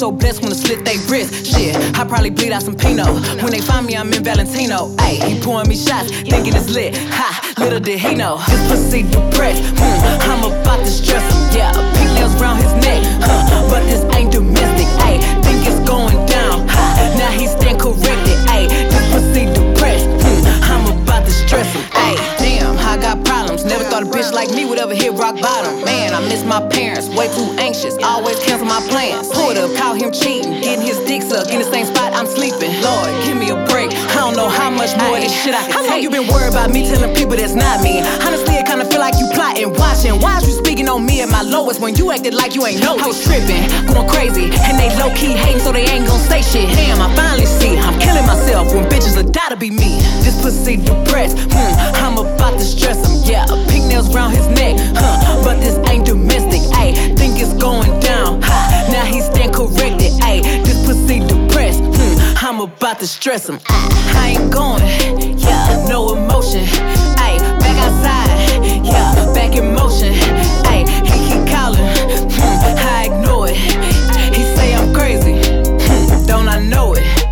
So blessed wanna slit they wrist? Shit, I probably bleed out some Pinot. When they find me, I'm in Valentino. Ayy, he pouring me shots, thinking it's lit. Ha, little did he know. This pussy depressed. Hmm, I'm about to stress him. Yeah, pink nails around his neck. Huh, but this ain't domestic. Ayy, think it's going down. Ha, now he stand corrected. Ayy, this pussy depressed. Hmm, I'm about to stress him. Ayy, damn, I got problems. Never thought a bitch like me would ever hit rock bottom. Man, I miss my parents. Way too anxious, always cancel my plans. Pulled up, caught him cheating, getting his dick sucked in the same spot I'm sleeping. Lord, give me a break. I don't know how much more this shit I can How take. long you been worried about me telling people that's not me? Honestly, I kinda feel like you plotting, watching. Why is you speaking on me at my lowest when you acted like you ain't know? I was tripping, going crazy, and they low key hating, so they ain't gon' say shit. Damn, I finally see I'm killing myself when bitches will die to be me. This pussy depressed, hmm, I'm about to stress him. Yeah, pink nails round his neck, huh? But this ain't domestic, ayy. Think it's going Hey, this pussy depressed. Hmm, I'm about to stress him. I ain't going, yeah, no emotion. Hey, back outside, yeah, back in motion. Hey, he keep calling, hmm, I ignore it. He say I'm crazy, hmm, don't I know it?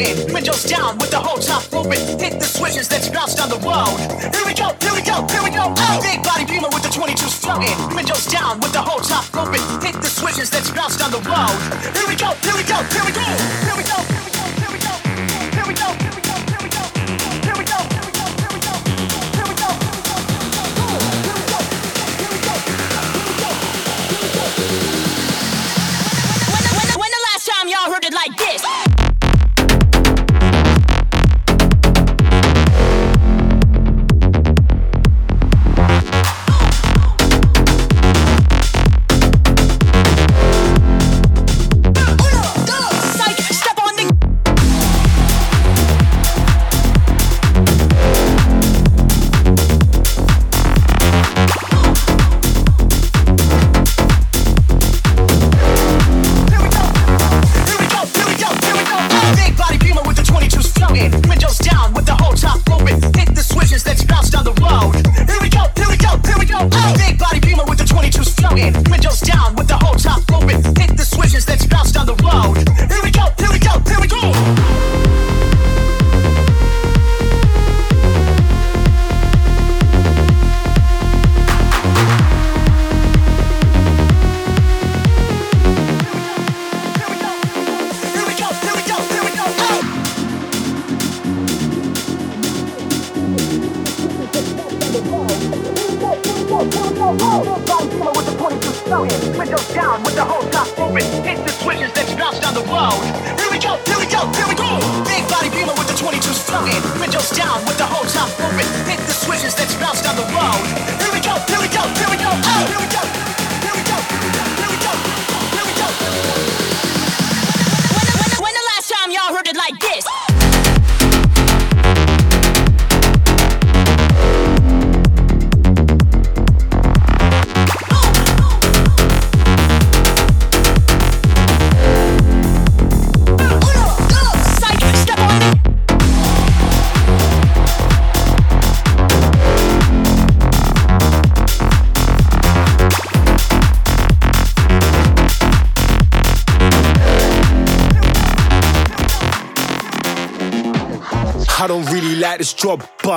22s. Windows down with the whole top open. Hit the switches, let's bounce down the road. Here we go, here we go, here we go. Big body beamer with the 22s floating. Windows down with the whole top open. Hit the switches, let's bounce down the road. Here we go, here we go, here we go. Here we go,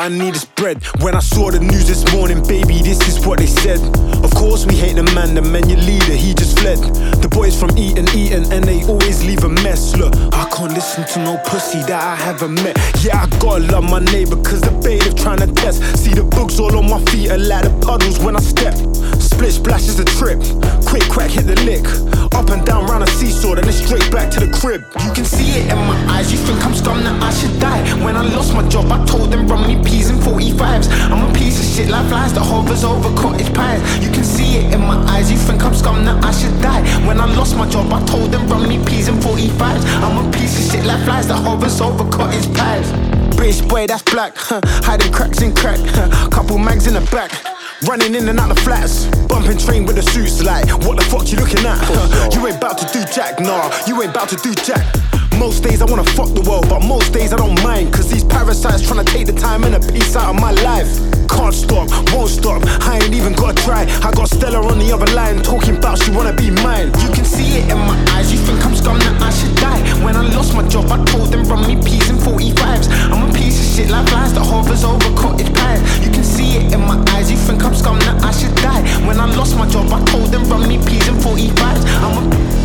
I need this bread. When I saw the news this morning, baby, this is what they said. Of course, we hate the man, the man your leader, he just fled. The boys from Eton, Eton, and they always leave a mess. Look, I can't listen to no pussy that I haven't met. Yeah, I gotta love my neighbor, cause the bailiff trying to test. See the books all on my feet are like the puddles when I step. Split splash is a trip. Quick crack hit the lick. Up and down round a seesaw, then it's straight back to the crib. You can see it in my eyes. You think I'm scum that I should die. When I lost my job, I told them run me peas and 45s. I'm a piece of shit like flies that hovers over cottage pies. You can see it in my eyes. You think I'm scum that I should die. When I lost my job, I told them run me peas and 45s. I'm a piece of shit like flies that hovers over cottage pies. British boy, that's black. Huh. Hiding cracks in crack. Huh. Couple mags in the back. Running in and out the flats, bumping train with the suits. Like, what the fuck you looking at? You ain't about to do jack, nah. You ain't about to do jack. Most days I wanna fuck the world, but most days I don't mind. Cause these parasites tryna take the time and a piece out of my life. Can't stop, won't stop, I ain't even gotta try. I got Stella on the other line talking about she wanna be mine. You can see it in my eyes, you think I'm scum that I should die. When I lost my job, I told them run me peas and 45s. I'm a piece of shit like flies that hovers over cottage pies. You can see it in my eyes, you think I'm scum that I should die. When I lost my job, I told them run me peas and 45s. I'm a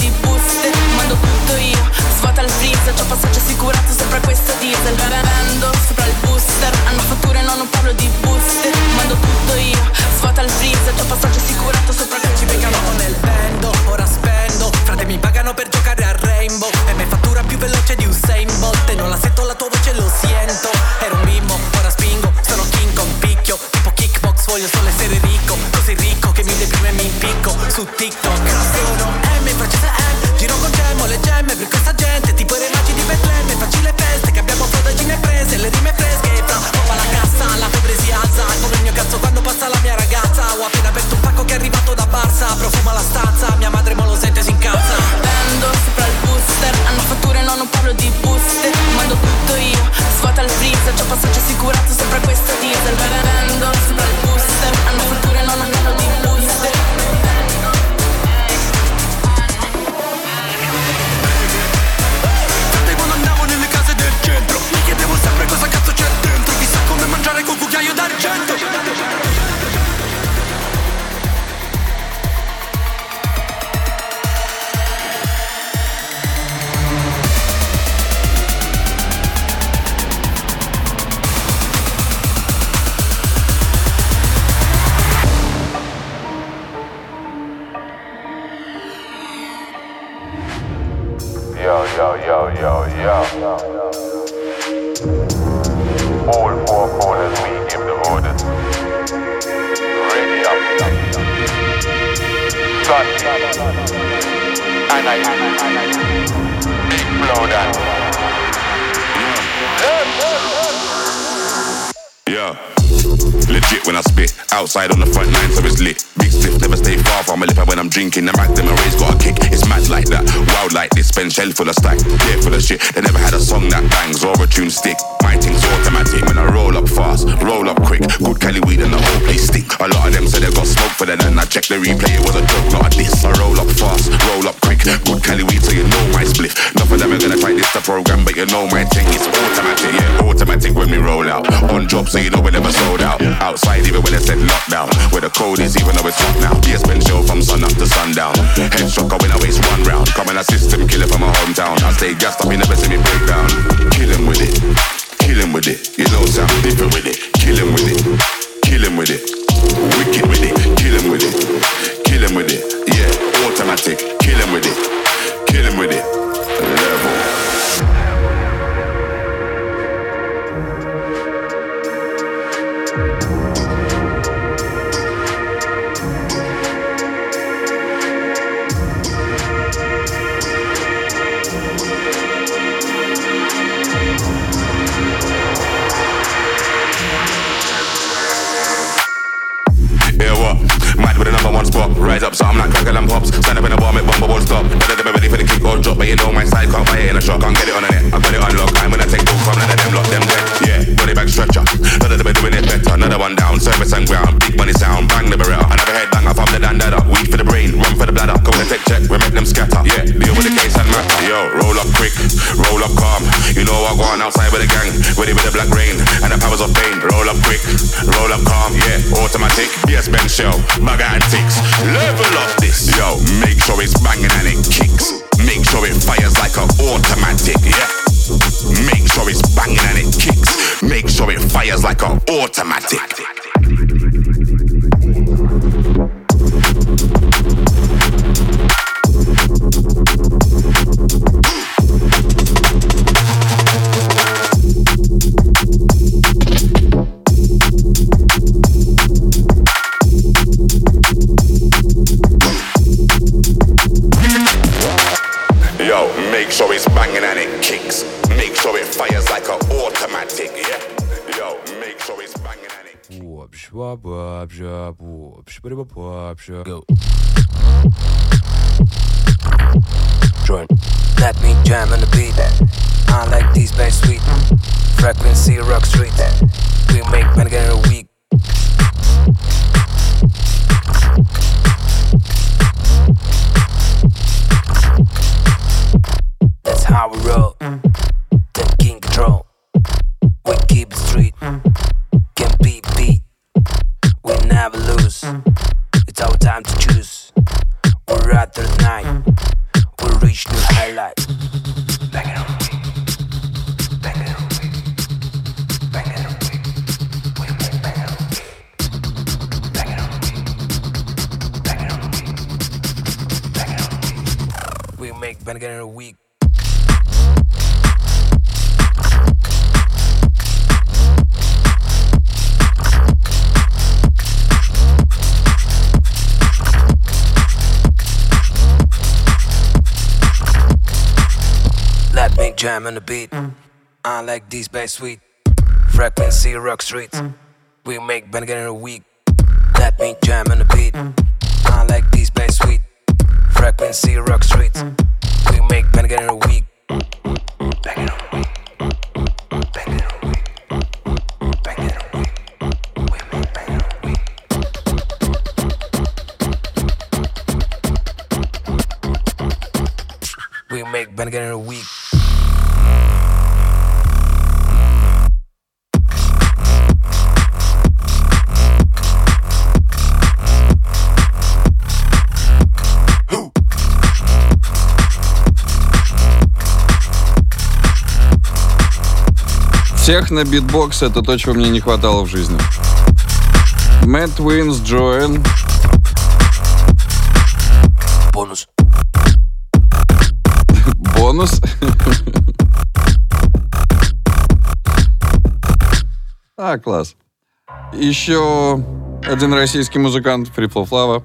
no, Go. Join. Let me jam on the beat. I like these bass sweet. Frequency rock street. We make man get week. 80s bass sweet, Frequency rock streets. We make bang in a week. Let me jam on the beat. I like these bass sweet, Frequency rock streets. We make bang in a week. Bang in a week. Bang in a week. In a week. We make bang in a week. We make in a week. Техно, битбокс — это то, чего мне не хватало в жизни. Мэтт Уинс, Джоэн. Бонус. Бонус? а, класс. Еще один российский музыкант Фрипло Флава.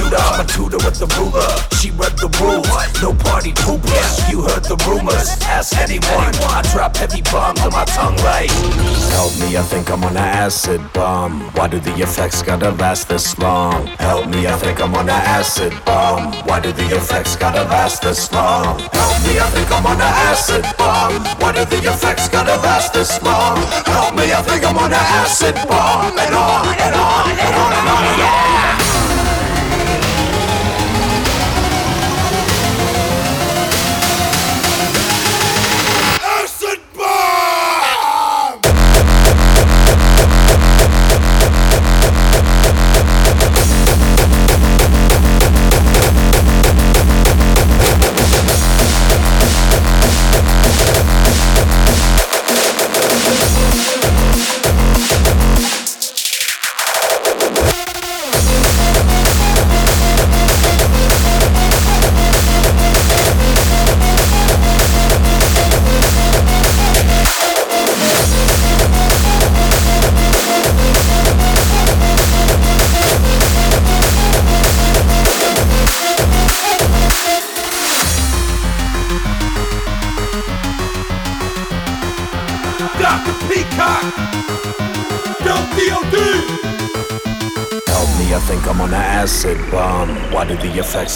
Her with the ruler. She read the rules, no party poopers. You heard the rumors, ask anyone. I drop heavy bombs on my tongue like. Help me, I think I'm on an acid bomb. Why do the effects gotta last this long? Help me, I think I'm on an acid bomb. Why do the effects gotta last this long? Help me, I think I'm on an acid bomb. Why do the effects gotta last this long? Help me, I think I'm on an acid bomb. And on and on and on and on, yeah.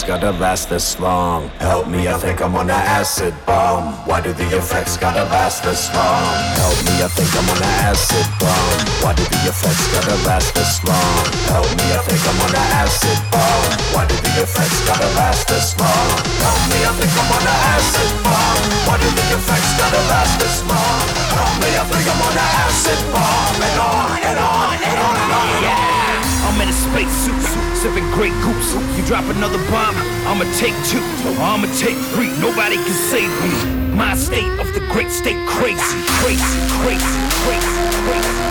Gotta last this long? Help me, I think I'm on an acid bomb. Why do the effects gotta last this long? Help me, I think I'm on an acid bomb. Why do the effects gotta last this long? Help me, I think I'm on an acid bomb. Why do the effects gotta last this long? Help me, I think I'm on an acid bomb. Why do the effects gotta last this long? Help me, I think I'm on an acid bomb. And on and on and on and on, yeah. I'm in a spacesuit, sipping Grey Goose. You drop another bomb, I'ma take two. I'ma take three, nobody can save me. My state of the great state crazy, crazy, crazy, crazy, crazy.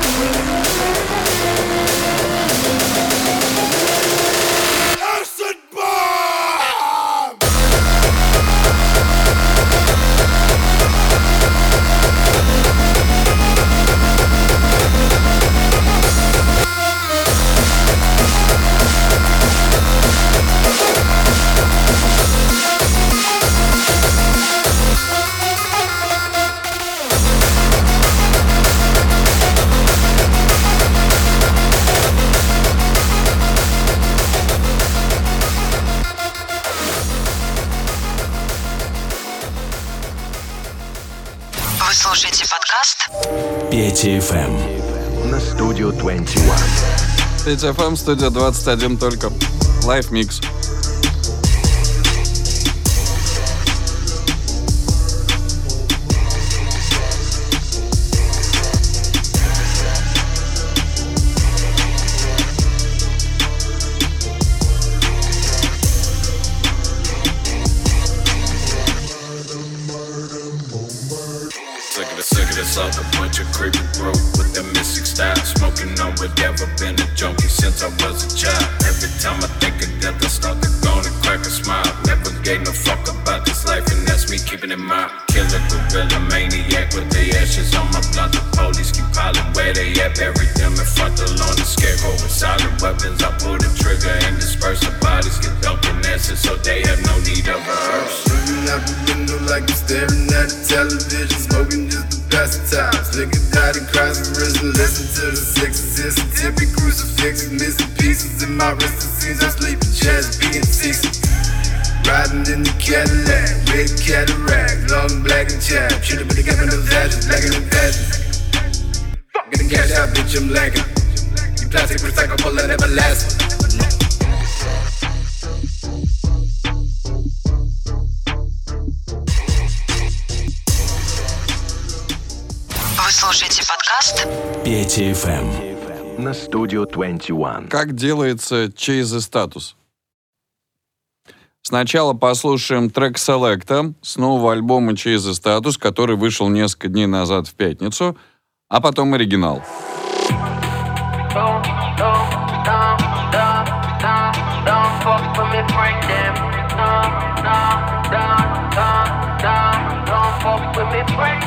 Hits FM, студия 21 только. Live Mix. 60. Riding in the Cadillac, big Cadillac, long black and chap. Should've been the captain of fashion, lacking in fashion. Getting cash out, bitch, I'm lacking. You plastic recyclable and everlasting. Вы слушаете подкаст Пети ФМ на студию 21. Как делается чей за статус? Сначала послушаем трек Селекта с нового альбома Чейзы Статус, который вышел несколько дней назад в пятницу, а потом оригинал.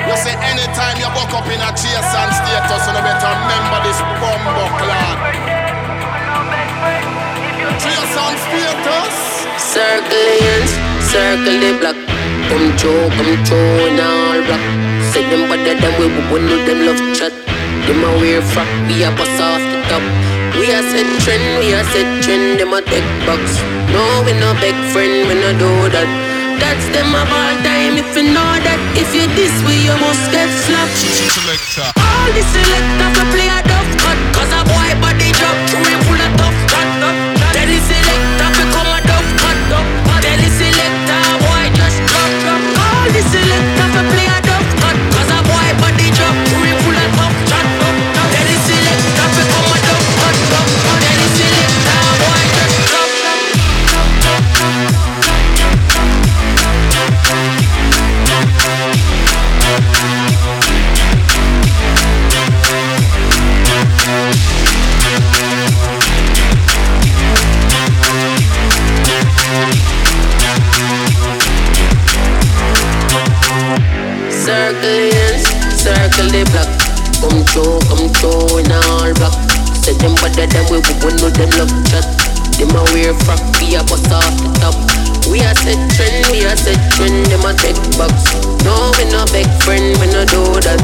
You say anytime you buck up in a chase and status, you better remember this bumbo clan. Chase and status. Circles, circle the block. Come through, come through in all black. Say them better than we would know them love chat. Them a wear frock, we a pass off the top. We a set trend, we a set trend, them a take box. No, we no beg friend, we no do that. That's them of all time, if you know that. If you this way, you must get slapped. All the selectors we play a dove cut, cause a boy body drop, through him All the the block. Come through, come through in all black. Say them better than we would know them love chat. Them a wear frock, we a bust off the top. We a set trend, we a set trend, them a take box. No, we no beg friend, we no do that.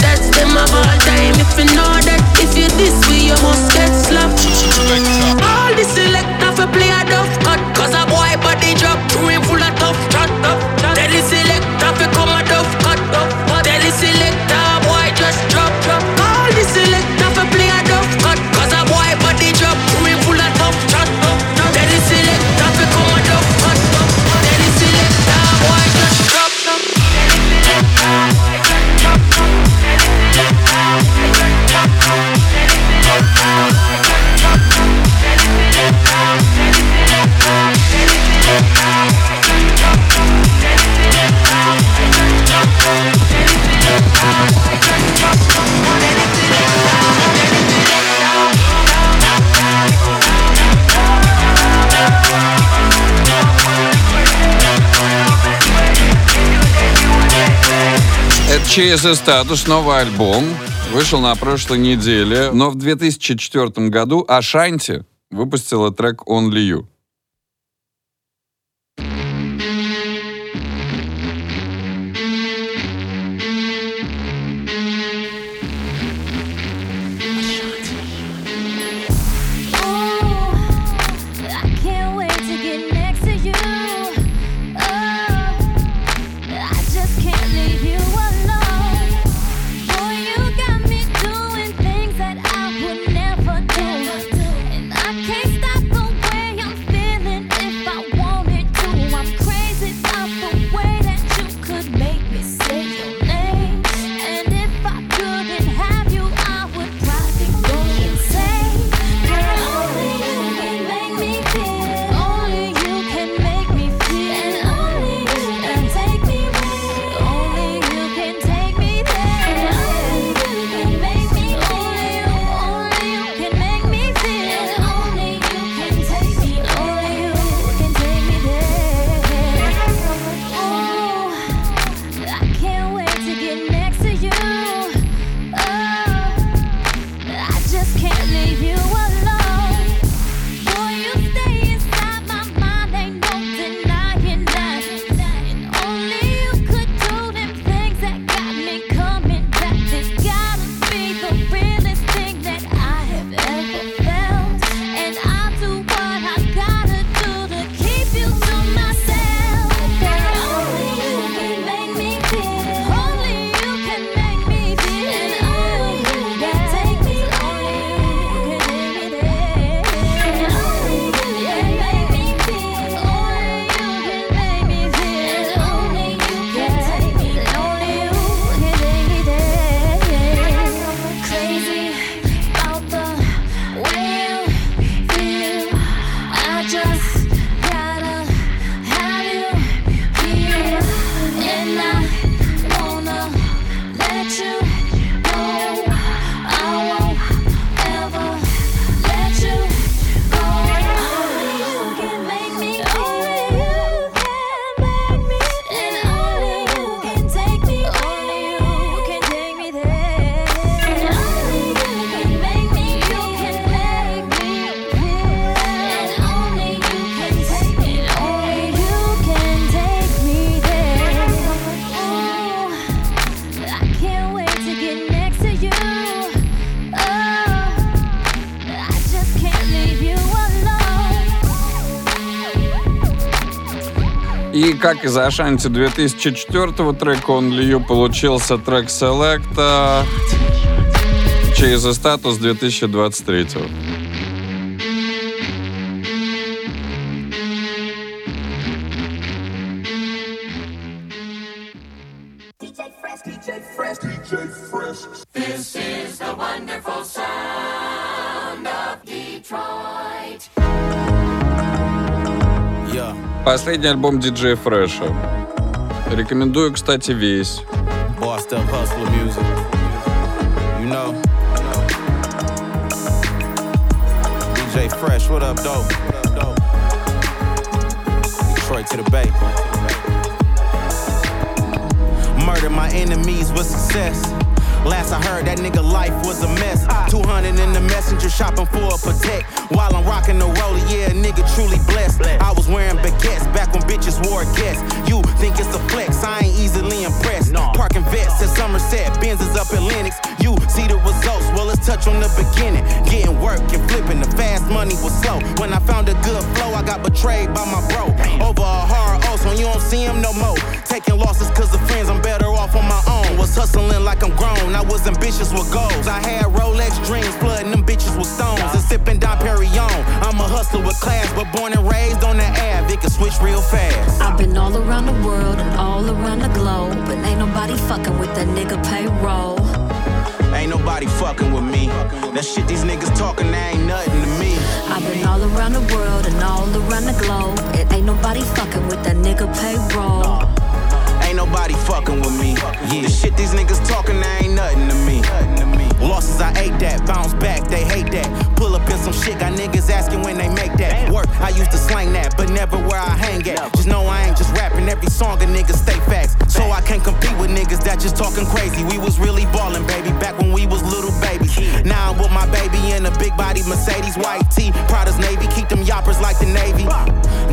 That's them of all time, if you know that. If you this way, you must get slapped. All the selector fi play a dove cut, cause a boy body drop, through him full of tough ЧС статус, новый альбом. Вышел на прошлой неделе, но в 2004 году Ашанти выпустила трек Only You. Как из Ашанти 2004 трека Only You получился трек Селекта через статус 2023. Последний альбом диджея Фреша. Рекомендую, кстати, весь. DJ Fresh. Murder my enemies with success. Last I heard, that nigga life was a mess. 200 in the messenger shopping for a protect. While I'm rocking the roller, yeah, nigga truly blessed. I was wearing baguettes back when bitches wore guests. You think it's a flex, I ain't easily impressed. Parking vets at Somerset, Benz is up in Lennox. You see the results, well, let's touch on the beginning. Getting work and flipping, the fast money was slow. When I found a good flow, I got betrayed by my bro. Over a hard O, so you don't see him no more. Taking losses cause of friends, I'm better off on my own. Was hustling like I'm grown, I was ambitious with goals. I had Rolex dreams, flooding them bitches with stones. And sipping Dom Perignon. I'm a hustler with class, but born and raised on the Ave, it can switch real fast. I've been all around the world and all around the globe, but ain't nobody fucking with that nigga payroll. Ain't nobody fucking with me. That shit these niggas talking, that ain't nothing to me. I've been all around the world and all around the globe, it ain't nobody fucking with that nigga payroll. Nobody fucking with me. Yeah. The shit these niggas talking, that ain't nothing to me. Losses, I ate that. Bounce back, they hate that. Pull up in some shit, got niggas asking when they make that. Work, I used to slang that, but never where I hang at. Just know I ain't just rapping every song a nigga stay facts. So I can't compete with niggas that just talking crazy. We was really ballin', baby, back when we was little babies. Now I'm with my baby in a big body Mercedes, white tee, Prada's Navy. Keep them yoppers like the Navy.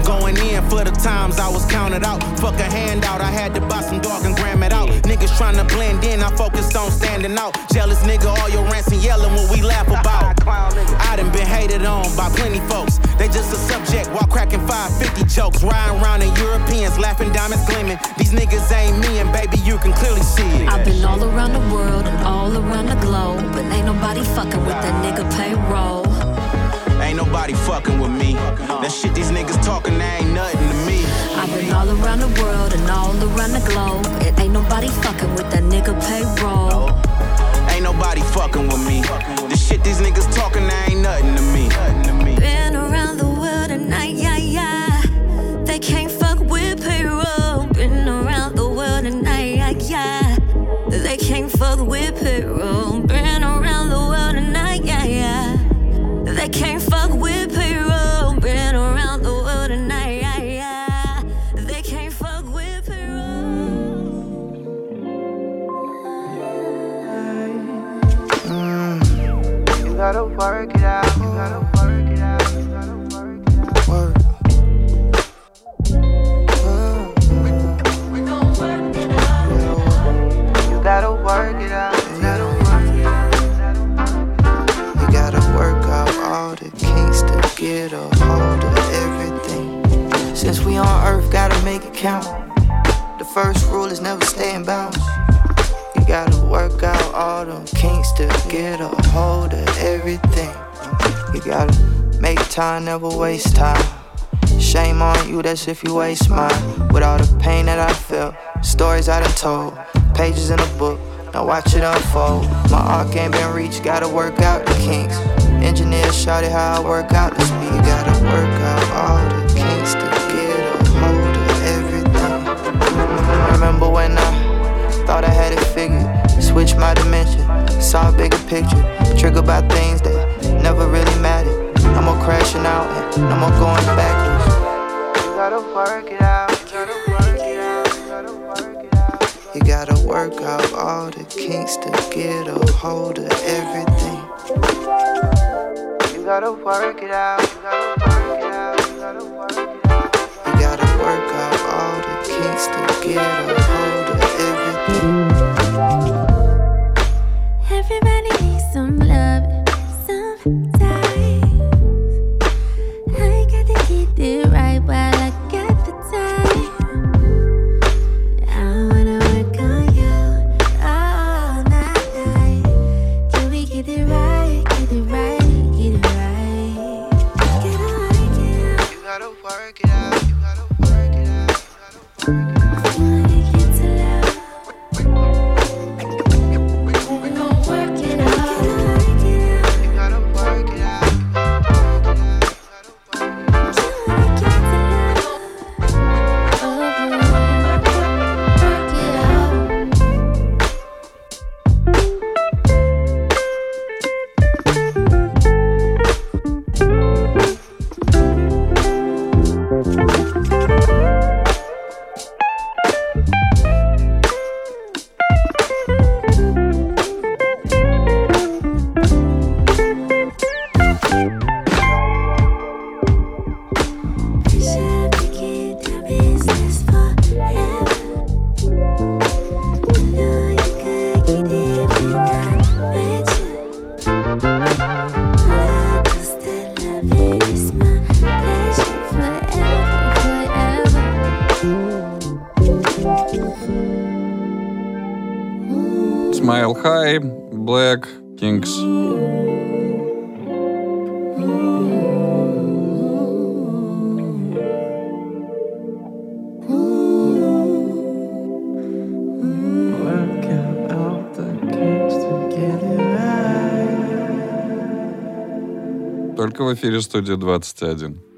Going in for the times I was counted out. Fuck a handout, I had to buy some dog and gram it out. Niggas tryna blend in, I focused on standing out. Jealous nigga, all your rants and yelling what we laugh about. I done been hated on by plenty folks. They just a subject while cracking 550 jokes. Riding around in Europeans, laughing diamonds gleaming. These niggas ain't me, and baby, you can clearly see it. I've been all around the world and all around the globe, but ain't nobody fucking with that nigga payroll. Ain't nobody fucking with me. That shit these niggas talking, that ain't nothing to me. I've been all around the world and all around the globe, it ain't nobody fucking with that nigga payroll. Ain't nobody fucking with me. The shit these niggas talking, that ain't nothing to me. Can't fuck with payroll. Been around the world and I, yeah, yeah. They can't fuck with payroll. Been around the world and I, yeah, yeah. They can't fuck with You gotta work it out. You gotta work it out. You gotta work it out. Work. Mm-hmm. You gotta work it out. Get a hold of everything. Since we on earth, gotta make it count. The first rule is never stay in bounds. You gotta work out all them kinks to get a hold of everything. You gotta make time, never waste time. Shame on you, that's if you waste mine. With all the pain that I felt, stories I done told, pages in a book. Now watch it unfold. My arc ain't been reached, gotta work out the kinks. Engineer shouted how I work out the speed. Gotta work out all the kinks to get a hold of everything. Remember when I thought I had it figured? Switched my dimension, saw a bigger picture. Triggered by things that never really mattered. No more crashing out and no more going backwards. You gotta work it out. You gotta work out all the kinks to get a hold of everything. Gotta work it out. You gotta work it out. You gotta work it out. You gotta work out all the kinks to get a Black, Kings. Только в эфире студии 21.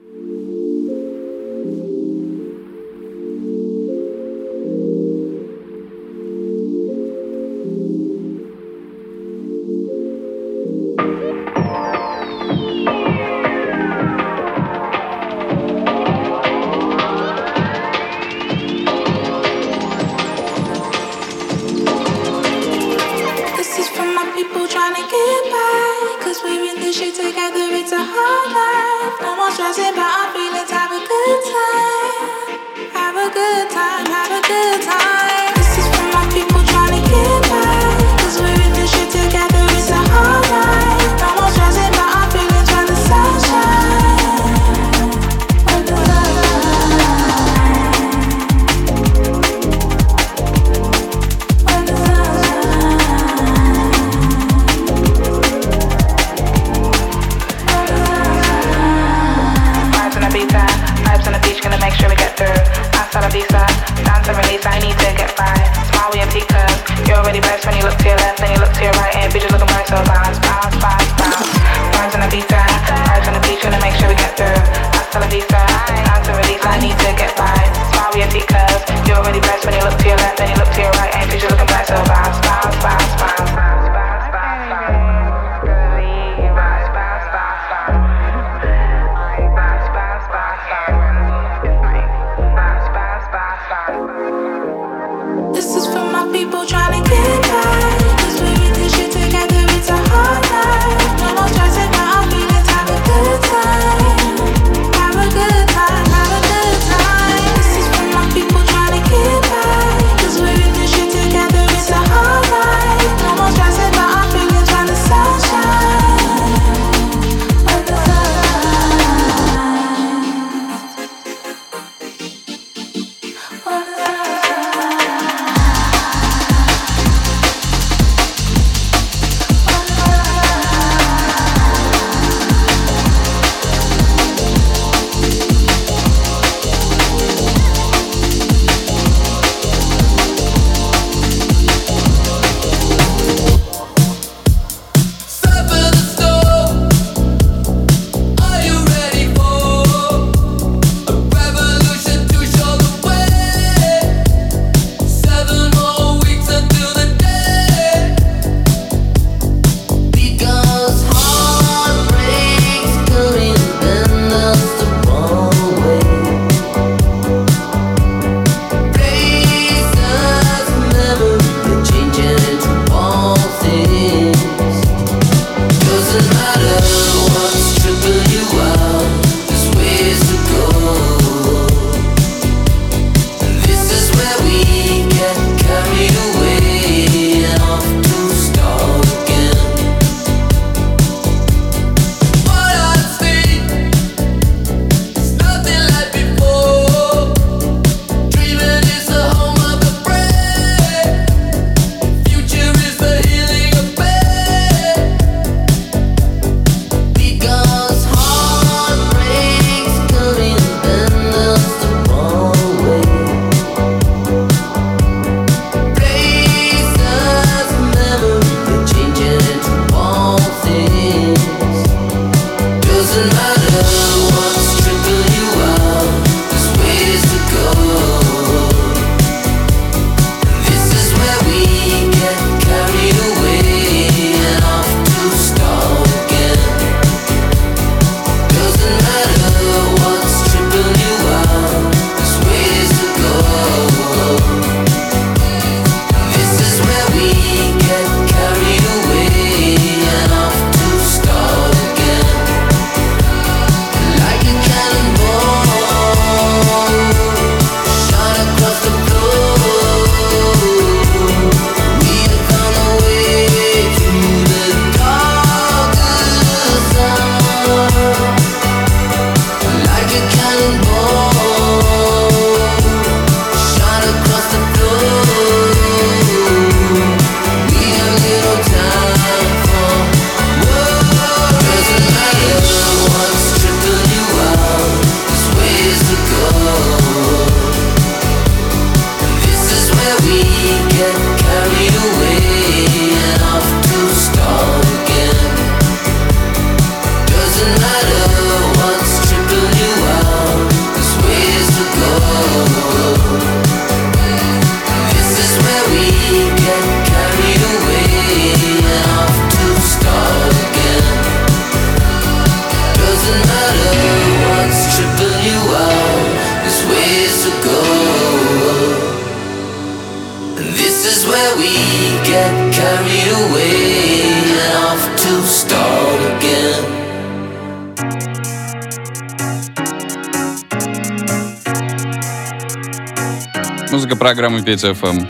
FM.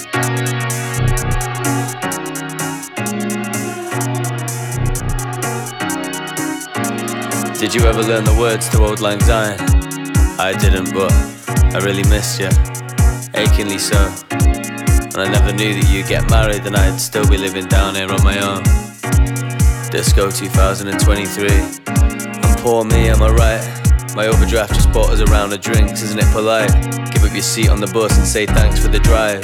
Did you ever learn the words to Auld Lang Syne? I didn't, but I really missed you, achingly so. And I never knew that you'd get married and I'd still be living down here on my own. Disco 2023. And poor me, am I right? My overdraft just bought us a round of drinks, isn't it polite? Your seat on the bus and say thanks for the drive.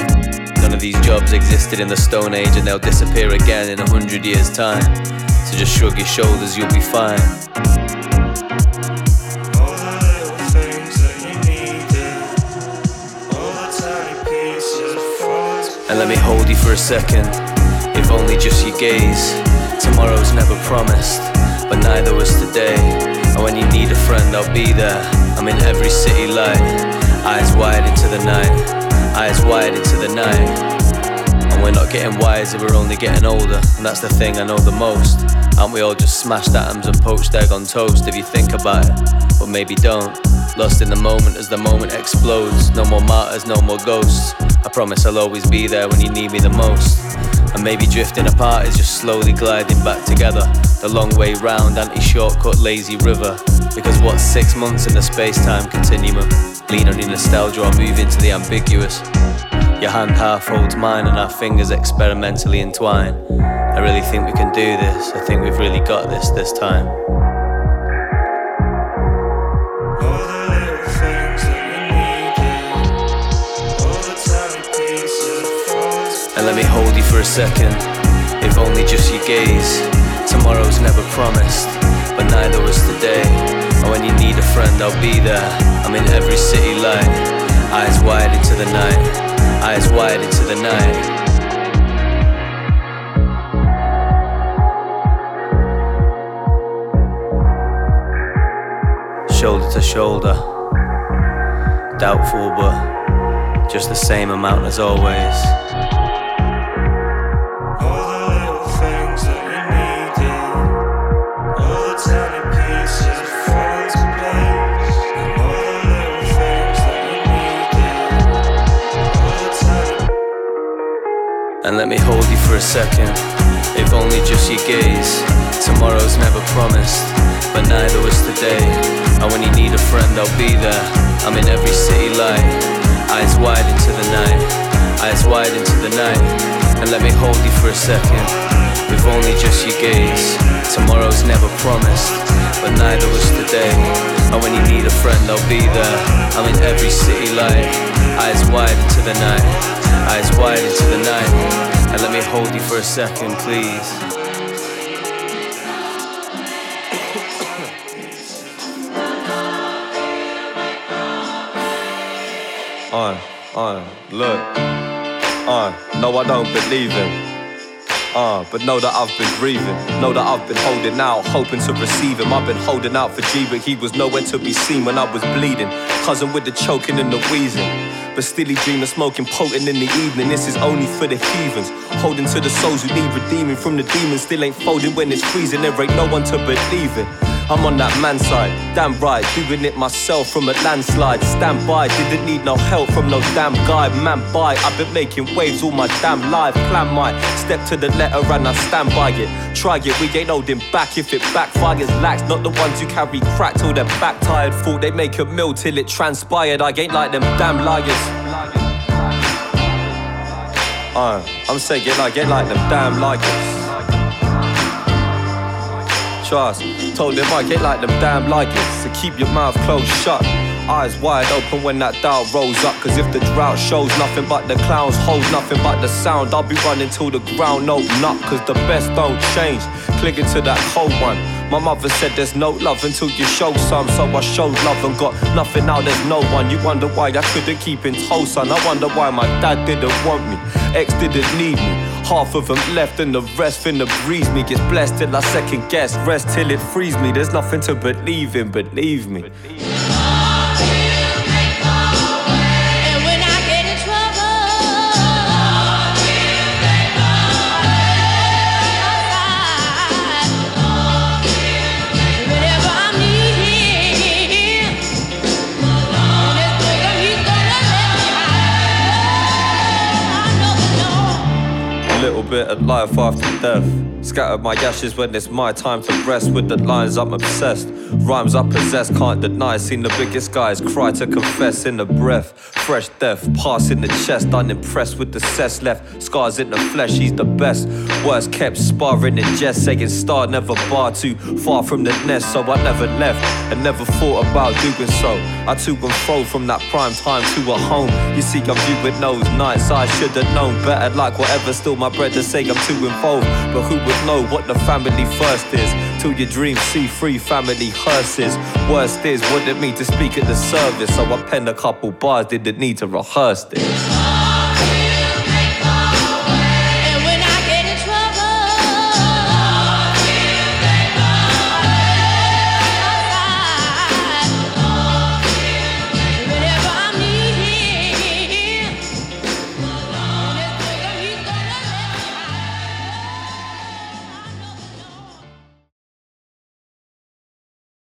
None of these jobs existed in the Stone Age and they'll disappear again in a hundred years' time. So just shrug your shoulders, you'll be fine. And let me hold you for a second, if only just your gaze. Tomorrow's never promised, but neither was today. And when you need a friend, I'll be there. I'm in every city light, eyes wide into the night, eyes wide into the night. And we're not getting wiser, we're only getting older. And that's the thing I know the most. Aren't we all just smashed atoms and poached egg on toast if you think about it? But maybe don't. Lost in the moment as the moment explodes. No more martyrs, no more ghosts. I promise I'll always be there when you need me the most. And maybe drifting apart is just slowly gliding back together. The long way round, anti shortcut, lazy river. Because what's six months in the space time continuum? Lean on your nostalgia or move into the ambiguous. Your hand half holds mine and our fingers experimentally entwine. I really think we can do this. I think we've really got this this time. And let me hold you for a second, if only just your gaze. Tomorrow's never promised, but neither was today. And when you need a friend, I'll be there. I'm in every city light, eyes wide into the night, eyes wide into the night. Shoulder to shoulder, doubtful, but just the same amount as always. Let me hold you for a second, if only just your gaze. Tomorrow's never promised, but neither was today. And when you need a friend, I'll be there. I'm in every city light, eyes wide into the night, eyes wide into the night. And let me hold you for a second, if only just your gaze. Tomorrow's never promised, but neither was today. And when you need a friend, I'll be there. I'm in every city light, eyes wide into the night, eyes wide into the night. And let me hold you for a second, please. on, on, look, on. No, I don't believe him. Uh, but know that I've been grieving. Know that I've been holding out, hoping to receive him. I've been holding out for G, but he was nowhere to be seen when I was bleeding. Cousin with the choking and the wheezing. But still he dream of smoking potent in the evening. This is only for the heathens. Holding to the souls who need redeeming from the demons. Still ain't folding when it's freezing. There ain't no one to believe in. I'm on that man side, damn right, doing it myself from a landslide. Stand by, didn't need no help from no damn guy. Man, by, I've been making waves all my damn life. Plan my step to the letter and I stand by it. Try it, we ain't holding back if it backfires. Lax, not the ones who carry crack till they're back tired. Thought they make a mill till it transpired. I ain't like them damn liars. Uh, I'm saying get like, get like them damn liars. Told them I get like them damn liars. So keep your mouth closed shut. Eyes wide open when that dial rolls up. Cause if the drought shows nothing but the clowns, holds nothing but the sound, I'll be running till the ground open up. Cause the best don't change. Clinging to that cold one. My mother said there's no love until you show some. So I showed love and got nothing now, there's no one. You wonder why I couldn't keep in tow, son. I wonder why my dad didn't want me. Ex didn't need me. Half of them left and the rest finna breeze me. Gets blessed till I second guess. Rest till it frees me. There's nothing to believe in, believe me. And at life after death. Scatter my ashes when it's my time to rest. With the lines I'm obsessed. Rhymes I possess, can't deny. Seen the biggest guys cry to confess in the breath. Fresh death, pass in the chest. Unimpressed with the cess left. Scars in the flesh, he's the best. Worst kept sparring in jest. Saying star never bar too far from the nest. So I never left and never thought about doing so. I to and fro from that prime time to a home. You see, I'm viewing those nights. I should have known better. Like whatever, still my bread to say I'm too involved. But who would know what the family first is? Till your dreams see free family hearses. Worst is what it mean to speak at the service. So I penned a couple bars, didn't need to rehearse this.